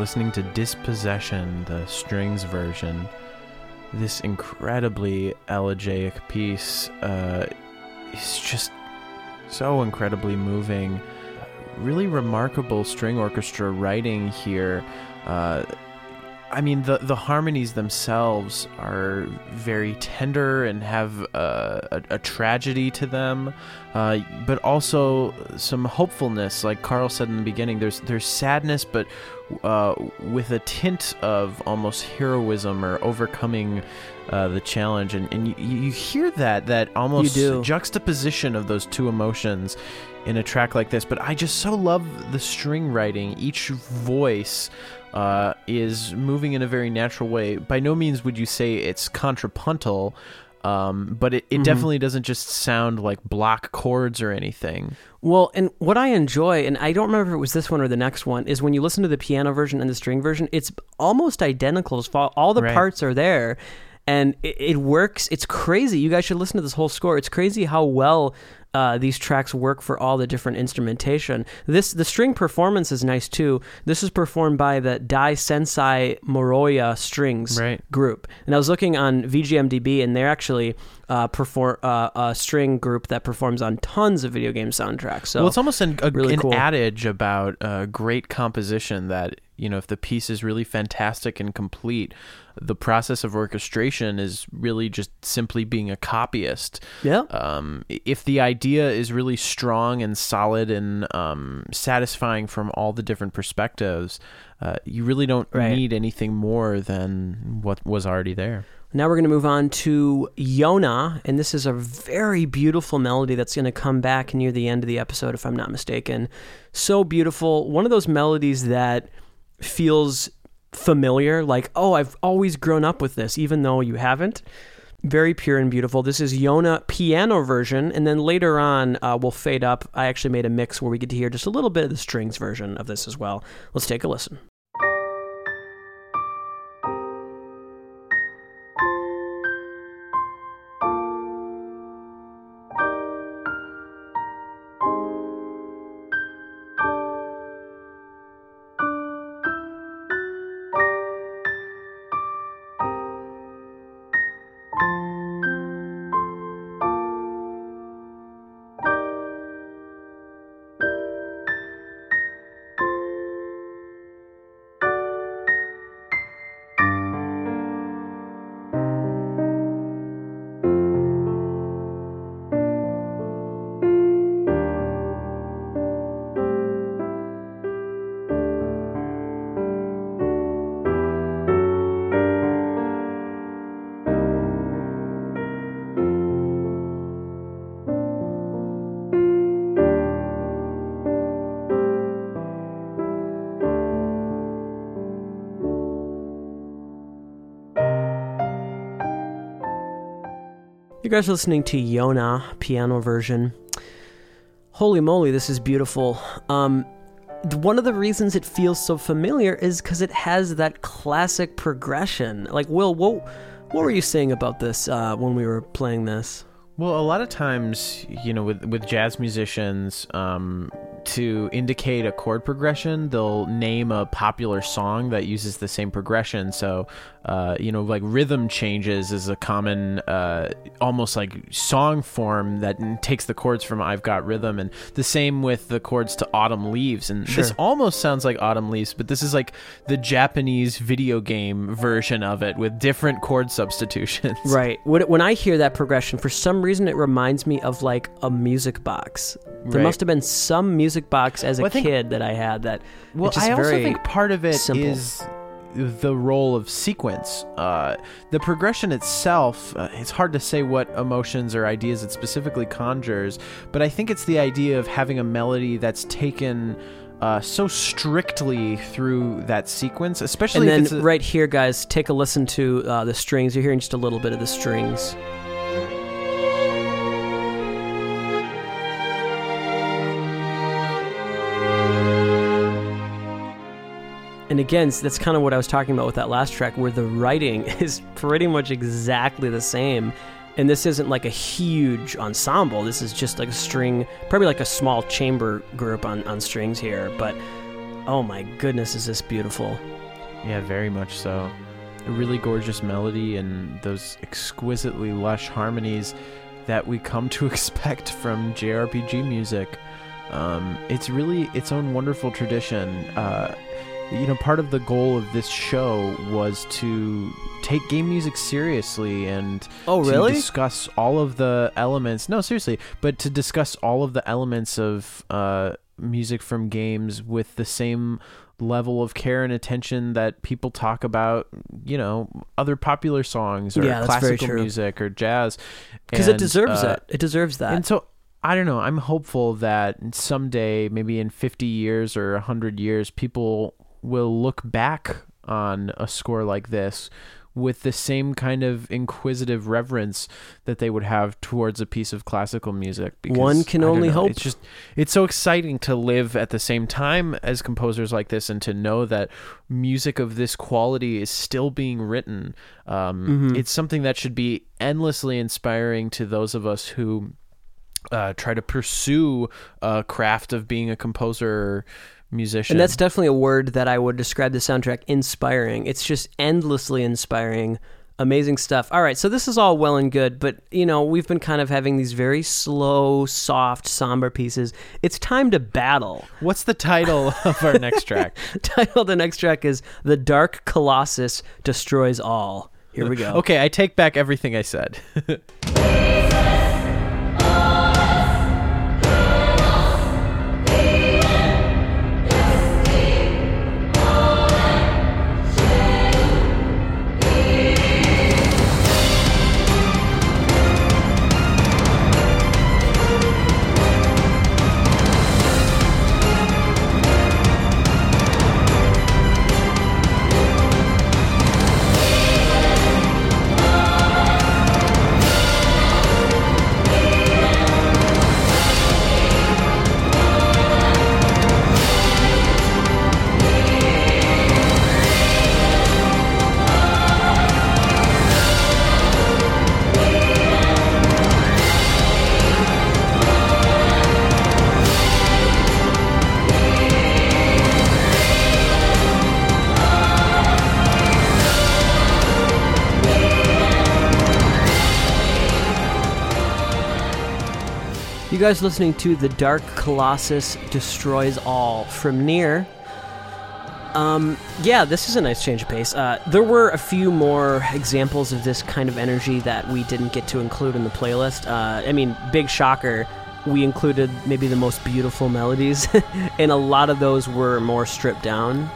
Listening to Dispossession, the strings version. This incredibly elegiac piece uh, is just so incredibly moving. Really remarkable string orchestra writing here. Uh, I mean, the the harmonies themselves are very tender and have uh, a, a tragedy to them, uh, but also some hopefulness. Like Karl said in the beginning, there's there's sadness, but uh, with a tint of almost heroism or overcoming uh, the challenge. And, and you, you hear that that almost juxtaposition of those two emotions in a track like this. But I just so love the string writing. Each voice uh, is moving in a very natural way. By no means would you say it's contrapuntal, um, but it, it Mhm. definitely doesn't just sound like block chords or anything. Well, and what I enjoy, and I don't remember if it was this one or the next one, is when you listen to the piano version and the string version, it's almost identical as far all the Right. parts are there, and it, it works. It's crazy. You guys should listen to this whole score. It's crazy how well uh, these tracks work for all the different instrumentation. This the string performance is nice too. This is performed by the Daisensei Muroya Strings Right. group, and I was looking on VGMDB, and they're actually uh, perform uh, a string group that performs on tons of video game soundtracks. So well, it's almost an, a, really an cool. adage about uh, great composition that you know if the piece is really fantastic and complete, the process of orchestration is really just simply being a copyist. yeah. um, if the idea is really strong and solid and um, satisfying from all the different perspectives, uh, you really don't Right. need anything more than what was already there. Now we're going to move on to Yonah, and this is a very beautiful melody that's going to come back near the end of the episode, if I'm not mistaken. So beautiful. One of those melodies that feels familiar, like, oh, I've always grown up with this, even though you haven't. Very pure and beautiful. This is Yonah piano version, and then later on uh, we'll fade up. I actually made a mix where we get to hear just a little bit of the strings version of this as well. Let's take a listen. You guys are listening to Yonah piano version. Holy moly, this is beautiful. Um, one of the reasons it feels so familiar is because it has that classic progression. Like, Will, what what were you saying about this uh, when we were playing this? Well, a lot of times, you know, with with jazz musicians, um, to indicate a chord progression, they'll name a popular song that uses the same progression. So, uh, you know, like rhythm changes is a common, uh, almost like song form that takes the chords from "I've Got Rhythm," and the same with the chords to "Autumn Leaves." And this almost sounds like "Autumn Leaves," but this is like the Japanese video game version of it with different chord substitutions. [laughs] Right. When, when I hear that progression, for some reason it reminds me of like a music box. There Right. must have been some music box as a Well, think- kid that I had that. Well, I also think part of it is simple. the role of sequence. Uh, the progression itself, uh, it's hard to say what emotions or ideas it specifically conjures, but I think it's the idea of having a melody that's taken. Uh, so strictly through that sequence, especially And if then it's a, right here, guys, take a listen to uh, the strings. You're hearing just a little bit of the strings. And again, that's kind of what I was talking about with that last track, where the writing [laughs] is pretty much exactly the same. And this isn't like a huge ensemble. This is just like a string, probably like a small chamber group on, on strings here. But oh my goodness, is this beautiful! Yeah, very much so. A really gorgeous melody and those exquisitely lush harmonies that we come to [laughs] expect from JRPG music. Um, it's really its own wonderful tradition. Uh, you know, part of the goal of this show was to take game music seriously and Oh, really? discuss all of the elements. No, seriously, but to discuss all of the elements of uh, music from games with the same level of care and attention that people talk about, you know, other popular songs or Yeah, classical music or jazz. because it deserves uh, it. It deserves that. And so I don't know. I'm hopeful that someday, maybe in 50 years or 100 years, people will look back on a score like this with the same kind of inquisitive reverence that they would have towards a piece of classical music. Because, One can only know, hope. It's just it's so exciting to live at the same time as composers like this, and to know that music of this quality is still being written. Um, Mm-hmm. It's something that should be endlessly inspiring to those of us who uh, try to pursue a craft of being a composer musician. And that's definitely a word that I would describe the soundtrack inspiring. It's just endlessly inspiring. Amazing stuff. All right, so this is all well and good, but you know, we've been kind of having these very slow, soft, somber pieces. It's time to battle. What's the title [laughs] of our next track? [laughs] Title of the next track is The Dark Colossus Destroys All. Here we go. Okay, I take back everything I said. [laughs] guys listening to The Dark Colossus Destroys All from Nier. Um, yeah, this is a nice change of pace. Uh, there were a few more examples of this kind of energy that we didn't get to include in the playlist. Uh, I mean, big shocker, we included maybe the most beautiful melodies, [laughs] and a lot of those were more stripped down.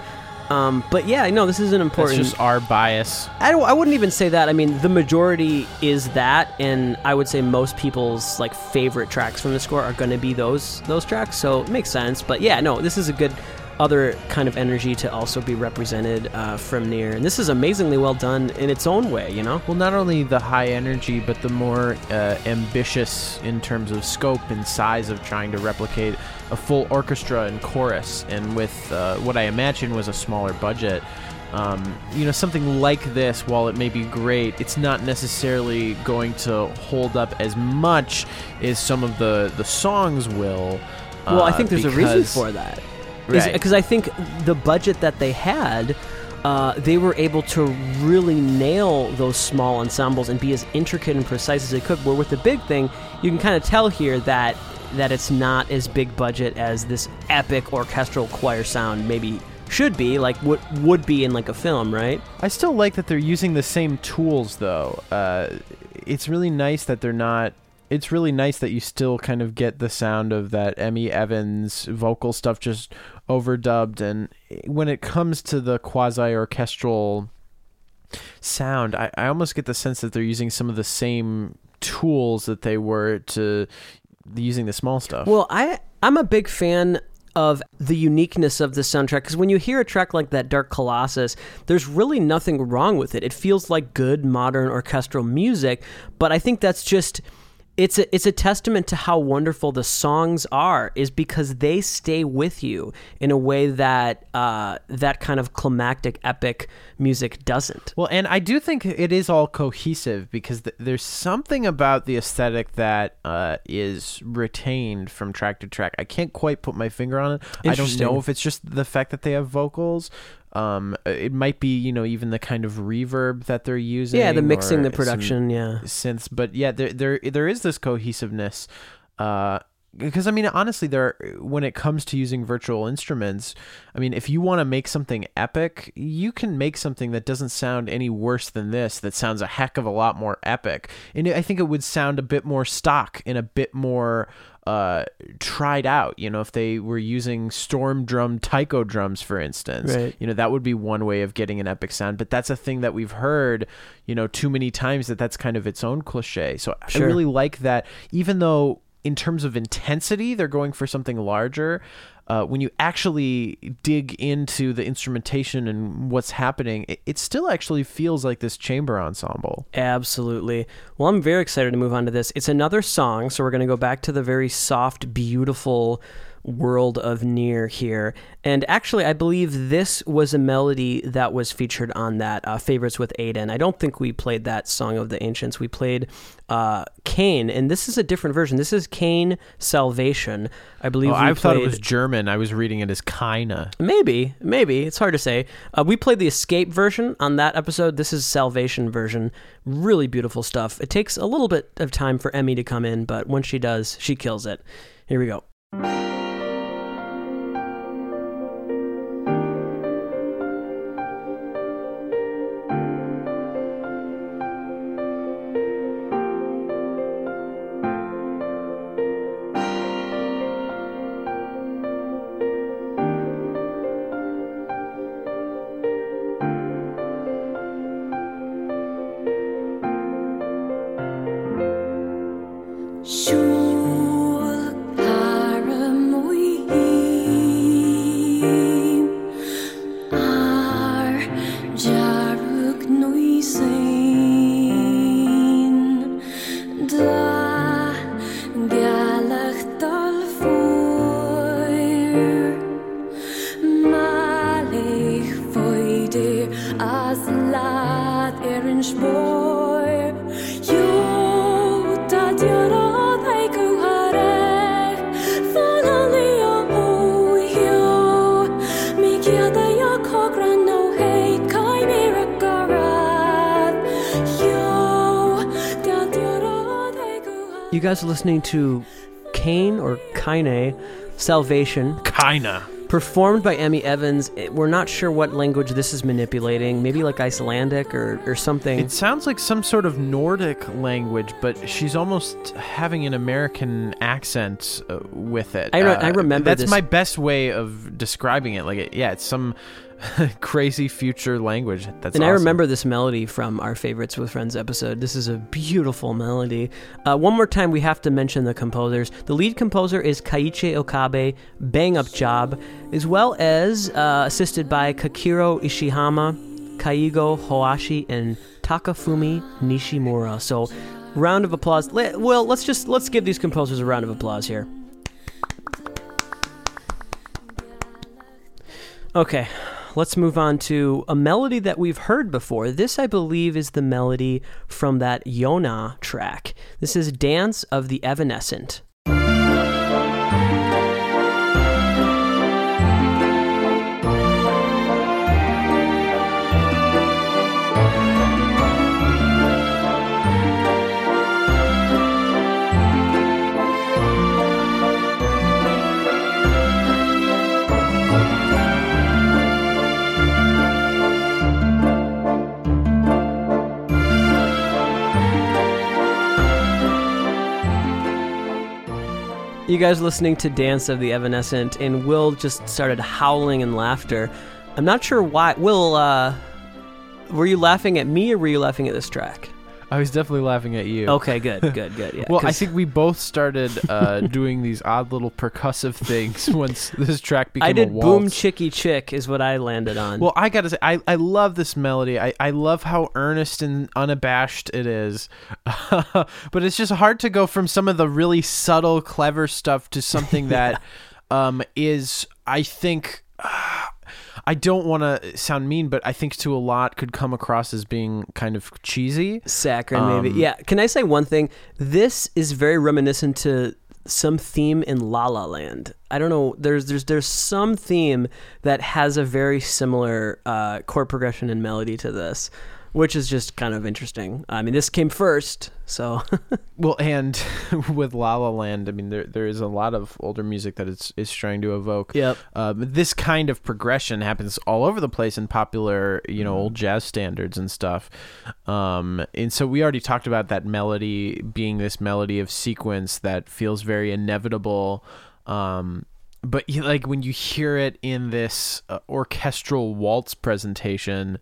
Um, but yeah, no, this is an important. just our bias. I, don't- I wouldn't even say that. I mean, the majority is that, and I would say most people's like favorite tracks from the score are going to be those those tracks. So it makes sense. But yeah, no, this is a good other kind of energy to also be represented uh, from Nier. And this is amazingly well done in its own way, you know? Well, not only the high energy, but the more uh, ambitious in terms of scope and size of trying to replicate a full orchestra and chorus, and with uh, what I imagine was a smaller budget. Um, you know, something like this, while it may be great, it's not necessarily going to hold up as much as some of the the songs will. Well, I uh, think there's a reason for that. Right. Because I think the budget that they had, uh, they were able to really nail those small ensembles and be as intricate and precise as they could. Where with the big thing, you can kind of tell here that that it's not as big budget as this epic orchestral choir sound maybe should be, like what would be in like a film, right? I still like that they're using the same tools, though. Uh, it's really nice that they're not. It's really nice that you still kind of get the sound of that Emi Evans vocal stuff just overdubbed. And when it comes to the quasi orchestral sound, I, I almost get the sense that they're using some of the same tools that they were to using the small stuff. Well, I I'm a big fan of the uniqueness of the soundtrack because when you hear a track like that Dark Colossus, there's really nothing wrong with it. It feels like good modern orchestral music, but I think that's just it's a it's a testament to how wonderful the songs are is because they stay with you in a way that uh, that kind of climactic epic music doesn't. Well, and I do think it is all cohesive because th- there's something about the aesthetic that uh, is retained from track to track. I can't quite put my finger on it. I don't know if it's just the fact that they have vocals. Um, it might be, you know, even the kind of reverb that they're using. Yeah, the mixing, the production, yeah. synths, but yeah, there there there is this cohesiveness. Uh, because I mean, honestly, there when it comes to using virtual instruments, I mean, if you want to make something epic, you can make something that doesn't sound any worse than this. That sounds a heck of a lot more epic, and I think it would sound a bit more stock and a bit more uh tried out you know if they were using storm drum taiko drums for instance Right. you know that would be one way of getting an epic sound. But that's a thing that we've heard you know too many times that that's kind of its own cliche. So i really like that even though in terms of intensity they're going for something larger uh, when you actually dig into the instrumentation and what's happening it, it still actually feels like this chamber ensemble Absolutely. Well, I'm very excited to move on to this. It's another song, so we're going to go back to the very soft, beautiful world of Nier here. And actually, I believe this was a melody that was featured on that uh, Favorites with Aiden. I don't think we played that Song of the Ancients. We played uh, Kaine, and this is a different version. This is Kaine Salvation. I believe oh, i thought it was german i was reading it as kaina Maybe, maybe it's hard to say. Uh, we played the escape version on that episode. This is salvation version. Really beautiful stuff. It takes a little bit of time for Emi to come in, but once she does, she kills it. Here we go. You guys are listening to Cain or Kaine Salvation, kaina performed by Emi Evans. It- We're not sure what language this is manipulating. Maybe like Icelandic or, or something. It sounds like some sort of Nordic language, but she's almost having an American accent uh, with it. I re- Uh, I remember that's this- my best way of describing it. Like, it, yeah, it's some [laughs] crazy future language. That's and I remember this melody from our Favorites with Friends episode. This is a beautiful melody. Uh, one more time, we have to mention the composers. The lead composer is Keiichi Okabe, bang up job, as well as uh, assisted by Kakeru Ishihama, Keigo Hoashi, and Takafumi Nishimura. So, round of applause. Well, let's just let's give these composers a round of applause here. Okay, let's move on to a melody that we've heard before. This, I believe, is the melody from that Yonah track. This is Dance of the Evanescent. You guys listening to Dance of the Evanescent, and Will just started howling in laughter. I'm not sure why. Will, uh, were you laughing at me or were you laughing at this track? I was definitely laughing at you. Okay, good, [laughs] good, good. Yeah. Well, I think we both started uh, [laughs] doing these odd little percussive things [laughs] once this track became I did boom chicky chick is what I landed on. Well, I gotta say, I, I love this melody. I, I love how earnest and unabashed it is. but it's just hard to go from some of the really subtle, clever stuff to something that um, is, I think. I don't want to sound mean, but I think to a lot could come across as being kind of cheesy. Saccharine, maybe. Um, Yeah. Can I say one thing? This is very reminiscent to some theme in La La Land. I don't know. There's there's there's some theme that has a very similar uh, chord progression and melody to this, which is just kind of interesting. I mean, this came first, so [laughs] Well, and [laughs] with La La Land, I mean, there there is a lot of older music that is is trying to evoke. Yep. Uh, this kind of progression happens all over the place in popular, you know, old jazz standards and stuff. Um, and so we already talked about that melody being this melody of sequence that feels very inevitable. Um, but you, like when you hear it in this uh, orchestral waltz presentation,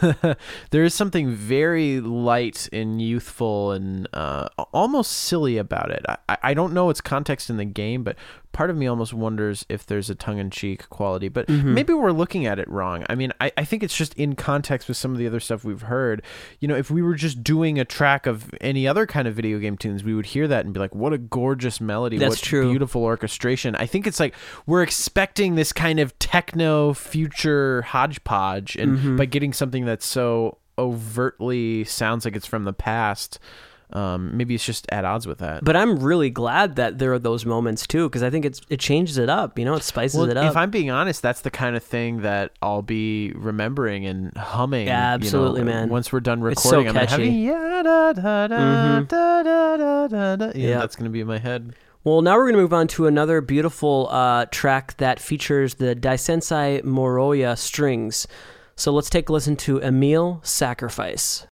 [laughs] there is something very light and youthful and uh, almost silly about it. I, I don't know its context in the game, but part of me almost wonders if there's a tongue-in-cheek quality. But maybe we're looking at it wrong. I mean, I, I think it's just in context with some of the other stuff we've heard. You know, if we were just doing a track of any other kind of video game tunes, we would hear that and be like, "What a gorgeous melody! That's what true. beautiful orchestration." I think it's like we're expecting this kind of techno future hodgepodge, and Mm-hmm. by getting something that's so overtly sounds like it's from the past, um, maybe it's just at odds with that. But I'm really glad that there are those moments too, because I think it's it changes it up. You know, it spices Well, it up. if I'm being honest, that's the kind of thing that I'll be remembering and humming. Yeah, you know, absolutely, man. Once we're done recording, It's so I'm catchy. yeah, da, da, da, da, da, da, da, da. Yeah, that's gonna be in my head. Well, now we're going to move on to another beautiful uh, track that features the Daisensei Muroya strings. So let's take a listen to Emil Sacrifice.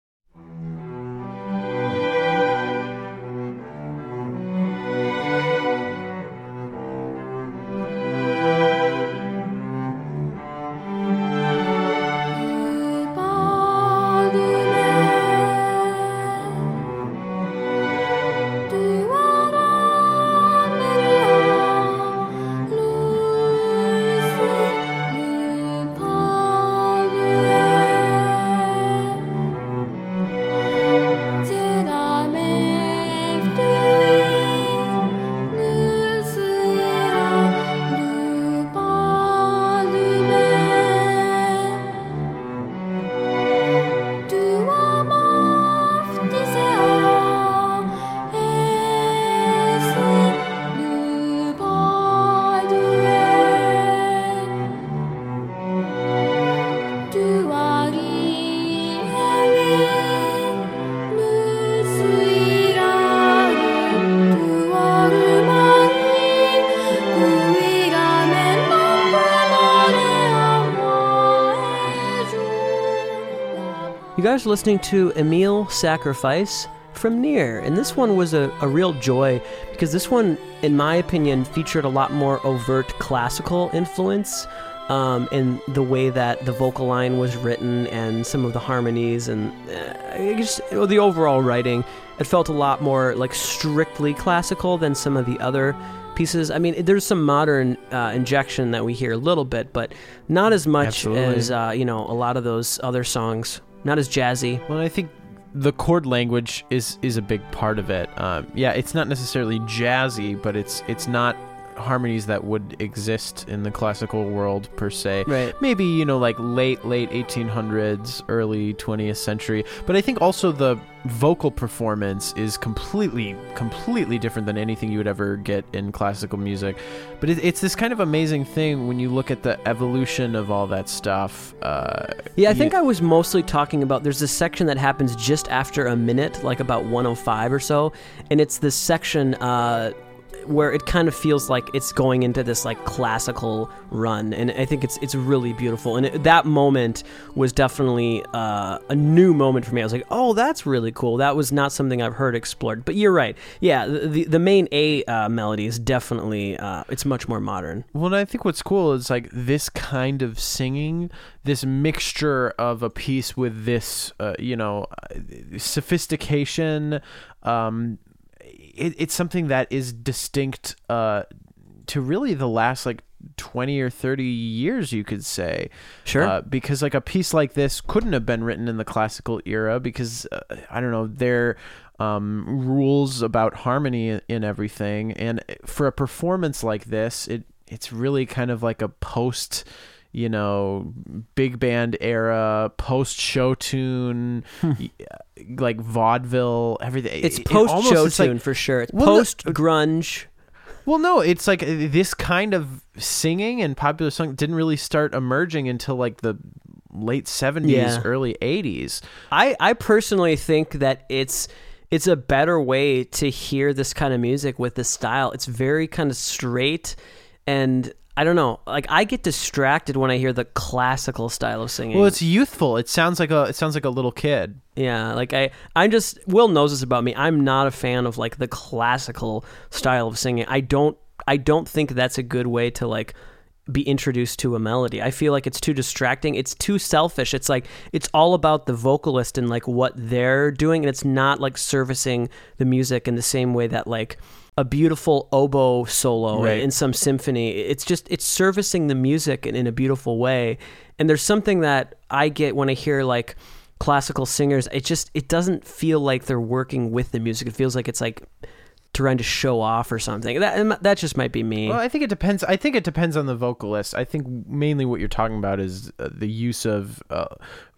You guys are listening to Emil Sacrifice from Nier, and this one was a, a real joy because this one, in my opinion, featured a lot more overt classical influence. um, and the way that the vocal line was written and some of the harmonies and uh, just well, the overall writing. It felt a lot more like strictly classical than some of the other pieces. I mean, there's some modern uh, injection that we hear a little bit, but not as much Absolutely. as uh, you know a lot of those other songs. Not as jazzy. Well, I think the chord language is is a big part of it. Um, yeah, it's not necessarily jazzy, but it's it's not harmonies that would exist in the classical world per se. Right. Maybe you know like late late 1800s, early 20th century. But I think also the vocal performance is completely completely different than anything you would ever get in classical music. But it, it's this kind of amazing thing when you look at the evolution of all that stuff. Uh, Yeah, I you- think I was mostly talking about there's this section that happens just after a minute, like about 105 or so, and it's this section uh, where it kind of feels like it's going into this like classical run, and I think it's it's really beautiful. And it, that moment was definitely uh, a new moment for me. I was like, oh, that's really cool. That was not something I've heard explored. But you're right. Yeah, the the, main A uh, melody is definitely uh, it's much more modern. Well, I think what's cool is like this kind of singing, this mixture of a piece with this, uh, you know, uh, sophistication. Um, it, it's something that is distinct uh, to really the last like 20 or 30 years, you could say. Sure. Uh, because like a piece like this couldn't have been written in the classical era because uh, I don't know their um, rules about harmony in everything. And for a performance like this, it it's really kind of like a post. You know, big band era, post show tune, like vaudeville, everything. It's It- it post show it's like- tune for sure. It's Well, post grunge. well, no, it's like uh, this kind of singing and popular song didn't really start emerging until like the late 70s, Yeah. early 80s. I, I personally think that it's it's a better way to hear this kind of music with this style. It's very kind of straight and I don't know. Like I get distracted when I hear the classical style of singing. Well, it's youthful. It sounds like a it sounds like a little kid. yeah, like I I'm just Will knows this about me. I'm not a fan of like the classical style of singing. I don't I don't think that's a good way to like be introduced to a melody. I feel like it's too distracting. It's too selfish. It's like it's all about the vocalist and like what they're doing and it's not like servicing the music in the same way that like a beautiful oboe solo Right. in some symphony. It's just it's servicing the music in, in a beautiful way. And there's something that I get when I hear like classical singers. It just it doesn't feel like they're working with the music. It feels like it's like trying to show off or something. That that just might be me. Well, I think it depends. I think it depends on the vocalist. I think mainly what you're talking about is uh, the use of uh,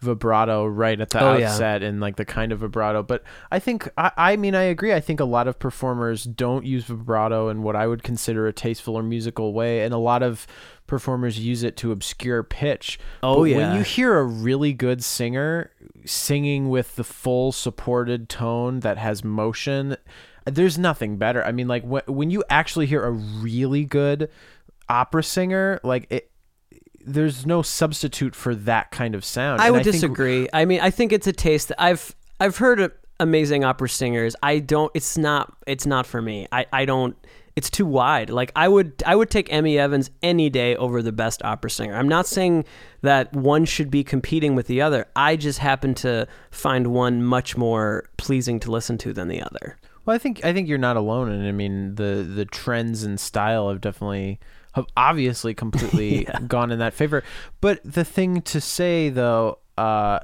vibrato right at the Oh, yeah. outset and like the kind of vibrato. But I think I, I mean I agree. I think a lot of performers don't use vibrato in what I would consider a tasteful or musical way, and a lot of performers use it to obscure pitch. Oh, But yeah. when you hear a really good singer singing with the full supported tone that has motion, there's nothing better. I mean, like wh- when you actually hear a really good opera singer, like it, there's no substitute for that kind of sound. I And would think- disagree. I mean, I think it's a taste. that I've I've heard amazing opera singers. I don't. It's not. It's not for me. I I don't. It's too wide. Like I would I would take Emi Evans any day over the best opera singer. I'm not saying that one should be competing with the other. I just happen to find one much more pleasing to listen to than the other. Well, I think I think you're not alone, and I mean the the trends and style have definitely have obviously completely [laughs] gone in that favor. But the thing to say though, uh,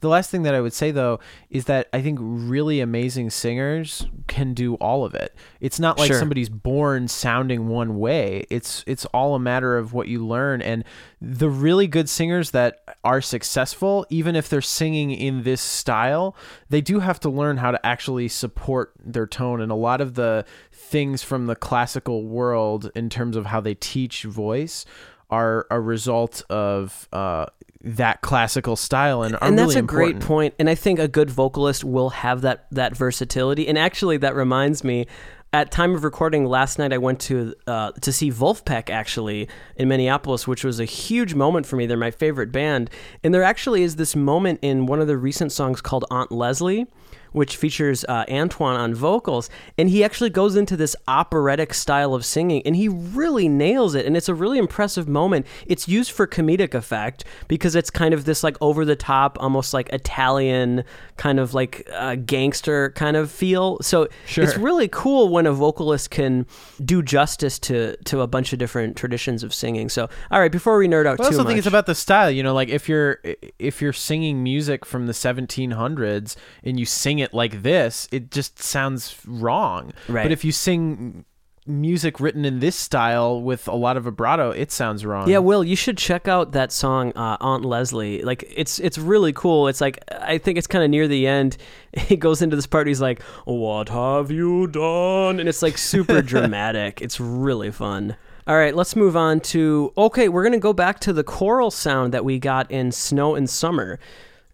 the last thing that I would say though is that I think really amazing singers can do all of it. It's not like Sure. somebody's born sounding one way. It's it's all a matter of what you learn and the really good singers that are successful even if they're singing in this style, they do have to learn how to actually support their tone and a lot of the things from the classical world in terms of how they teach voice are a result of uh, that classical style and, and that's really a great point and i think a good vocalist will have that that versatility and actually that reminds me at time of recording last night i went to uh, to see Vulfpeck actually in minneapolis which was a huge moment for me. They're my favorite band and there actually is this moment in one of the recent songs called aunt leslie which features uh, Antwaun on vocals, and he actually goes into this operatic style of singing, and he really nails it. And it's a really impressive moment. It's used for comedic effect because it's kind of this like over the top, almost like Italian kind of like uh, gangster kind of feel. So Sure. it's really cool when a vocalist can do justice to to a bunch of different traditions of singing. So, all right, before we nerd out I too also much, think it's about the style. You know, like if you're if you're singing music from the 1700s and you sing it like this, it just sounds wrong. Right. But if you sing music written in this style with a lot of vibrato, it sounds wrong. Yeah, Will, you should check out that song uh, Aunt Leslie. Like it's it's really cool. It's like I think it's kind of near the end. [laughs] He goes into this part. He's like, "What have you done?" And it's like super [laughs] dramatic. It's really fun. All right, let's move on to okay. We're gonna go back to the choral sound that we got in Snow and Summer.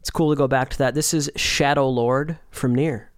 It's cool to go back to that. This is Shadow Lord from Nier.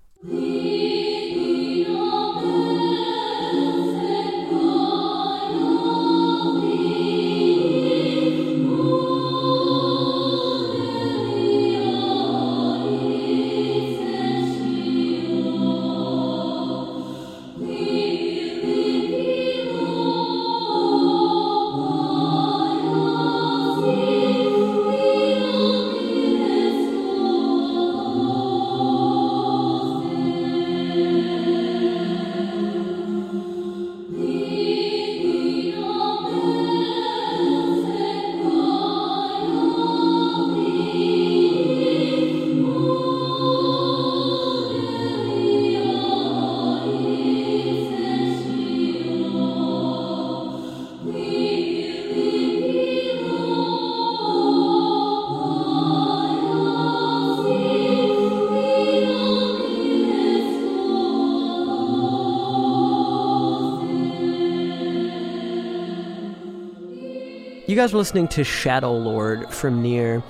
Guys were listening to Shadow Lord from Nier,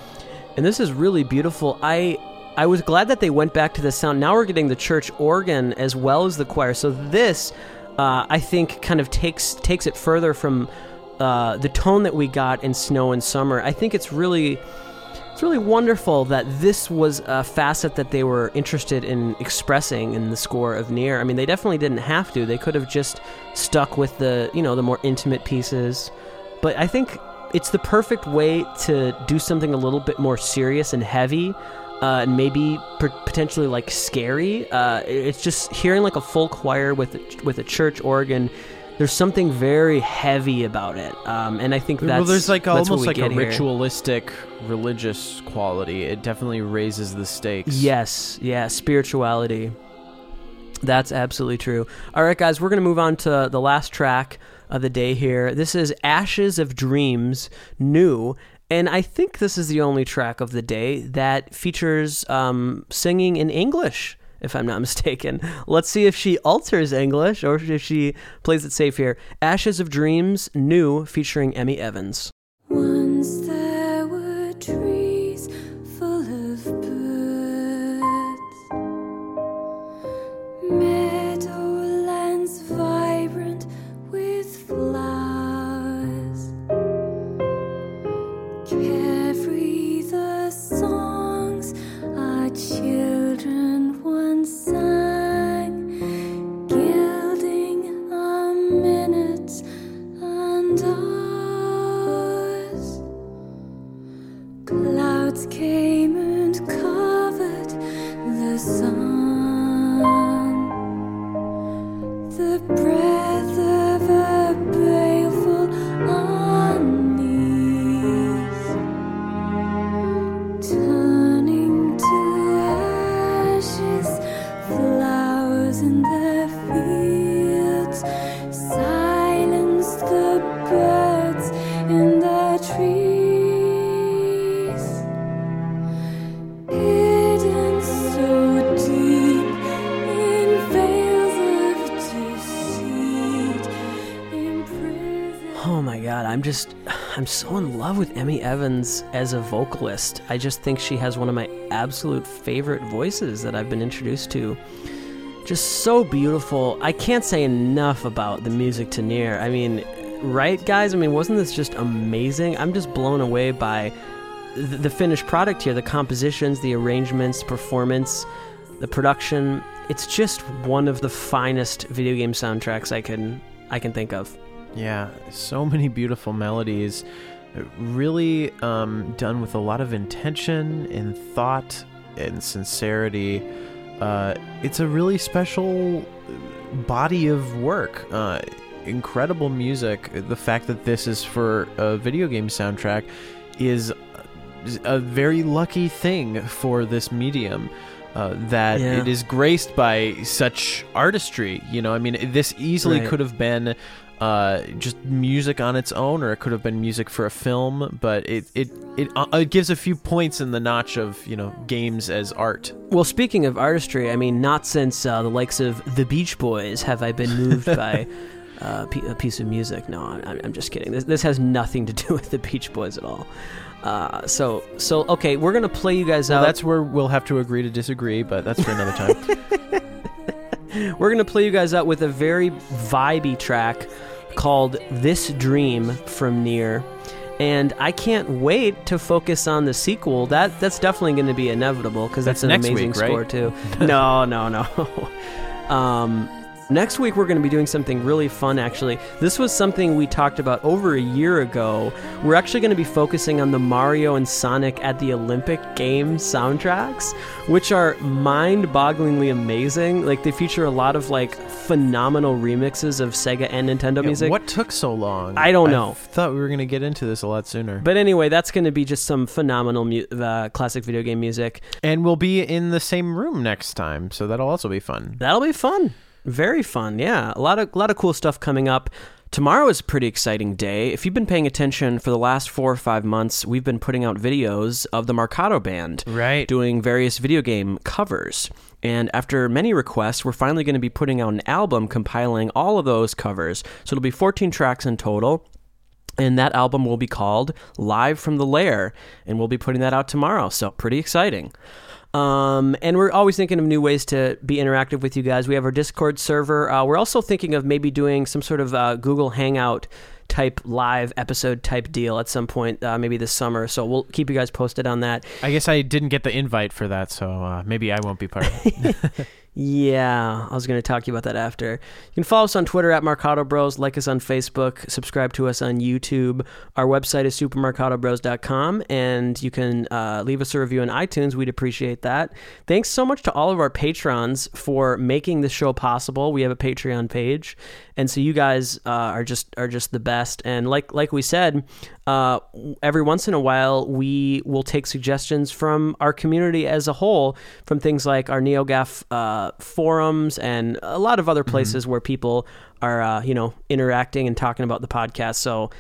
and this is really beautiful. I I was glad that they went back to the sound. Now we're getting the church organ as well as the choir. So this, uh, I think, kind of takes takes it further from uh, the tone that we got in Snow and Summer. I think it's really it's really wonderful that this was a facet that they were interested in expressing in the score of Nier. I mean, they definitely didn't have to. They could have just stuck with the you know the more intimate pieces. But I think it's the perfect way to do something a little bit more serious and heavy, uh, and maybe per- potentially like scary. Uh, it's just hearing like a full choir with a, with a church organ. There's something very heavy about it, um, and I think that's well, there's like almost like a here. ritualistic religious quality. It definitely raises the stakes. Yes, yeah, spirituality. That's absolutely true. All right, guys, we're going to move on to the last track of the day here. This is Ashes of Dreams, new. And I think this is the only track of the day that features um, singing in English, if I'm not [laughs] mistaken. Let's see if she alters English or if she plays it safe here. Ashes of Dreams, new, featuring Emi Evans. Once I'm so in love with Emi Evans as a vocalist. I just think she has one of my absolute favorite voices that I've been introduced to. Just so beautiful. I can't say enough about the music to Nier. I mean, right guys? I mean, wasn't this just amazing? I'm just blown away by the, the finished product here, the compositions, the arrangements, performance. the production. It's just one of the finest video game soundtracks I can I can think of. Yeah, so many beautiful melodies, really um, done with a lot of intention and thought and sincerity. Uh, it's a really special body of work. Uh, incredible music. The fact that this is for a video game soundtrack is a very lucky thing for this medium. Uh, that Yeah. it is graced by such artistry. You know, I mean, this easily Right. could have been uh, just music on its own, or it could have been music for a film. But it it it, uh, it gives a few points in the notch of you know games as art. Well, speaking of artistry, I mean, not since uh, the likes of the Beach Boys have I been moved by [laughs] uh, p- a piece of music. No, I'm, I'm just kidding. This, this has nothing to do [laughs] with the Beach Boys at all. Uh, so, so okay, we're gonna play you guys Well, out. that's where we'll have to agree to disagree, but that's for another time. [laughs] We're gonna play you guys out with a very vibey track called "This Dream" from Nier. And I can't wait to focus on the sequel. That that's definitely going to be inevitable because that's, That's an amazing week, right? score too. [laughs] no, no, no. [laughs] um, next week we're going to be doing something really fun. Actually, this was something we talked about over a year ago. We're actually going to be focusing on the Mario and Sonic at the Olympic Games soundtracks, which are mind-bogglingly amazing. Like they feature a lot of like phenomenal remixes of Sega and Nintendo Yeah, music. What took so long? I don't know. thought we were going to get into this a lot sooner. But anyway, that's going to be just some phenomenal mu- uh, classic video game music. and we'll be in the same room next time, so that'll also be fun. That'll be fun. Very fun. Yeah, a lot of a lot of cool stuff coming up. Tomorrow is a pretty exciting day. If you've been paying attention for the last four or five months, we've been putting out videos of the Marcato Band Right. doing various video game covers. And after many requests, we're finally going to be putting out an album compiling all of those covers. So it'll be 14 tracks in total. And that album will be called Live from the Lair. And we'll be putting that out tomorrow. So pretty exciting. Um, and we're always thinking of new ways to be interactive with you guys. We have our Discord server. Uh, we're also thinking of maybe doing some sort of uh, Google Hangout type live episode type deal at some point, uh, maybe this summer. So we'll keep you guys posted on that. I guess I didn't get the invite for that, so uh, maybe I won't be part of it. [laughs] Yeah, I was going to talk to you about that after. You can follow us on Twitter at Marcato Bros, like us on Facebook, subscribe to us on YouTube. Our website is supermarcatobros.com, and you can uh, leave us a review on iTunes. We'd appreciate that. Thanks so much to all of our patrons for making the show possible. We have a Patreon page, and so you guys uh, are just are just the best. And like like we said, uh, every once in a while we will take suggestions from our community as a whole, from things like our NeoGaf uh, forums and a lot of other places where people are uh, you know interacting and talking about the podcast. So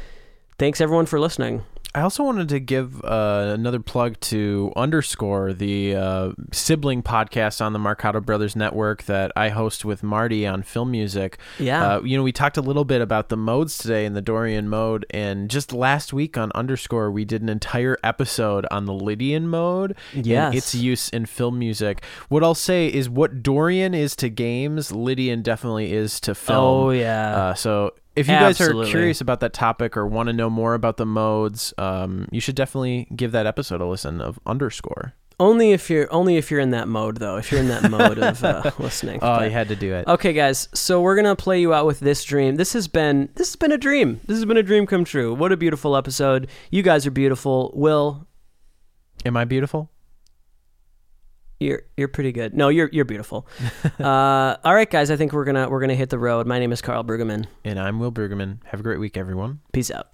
thanks everyone for listening. I also wanted to give uh, another plug to Underscore, the uh, sibling podcast on the Marcato Brothers Network that I host with Marty on film music. Yeah. Uh, you know, we talked a little bit about the modes today in the Dorian mode, and just last week on Underscore, we did an entire episode on the Lydian mode Yes. and its use in film music. What I'll say is what Dorian is to games, Lydian definitely is to film. Oh yeah. Uh, so if you guys are curious about that topic or want to know more about the modes, um, you should definitely give that episode a listen of Underscore. only if you're only if you're in that mode though. If you're in that [laughs] mode of uh, listening. Oh, But- you had to do it. Okay, guys. So we're gonna play you out with this dream. This has been this has been a dream. This has been a dream come true. What a beautiful episode. You guys are beautiful. Will, Am I beautiful? You're you're pretty good. No, you're you're beautiful. [laughs] uh, all right, guys. I think we're gonna we're gonna hit the road. My name is Karl Brueggemann. And I'm Will Brueggemann. Have a great week, everyone. Peace out.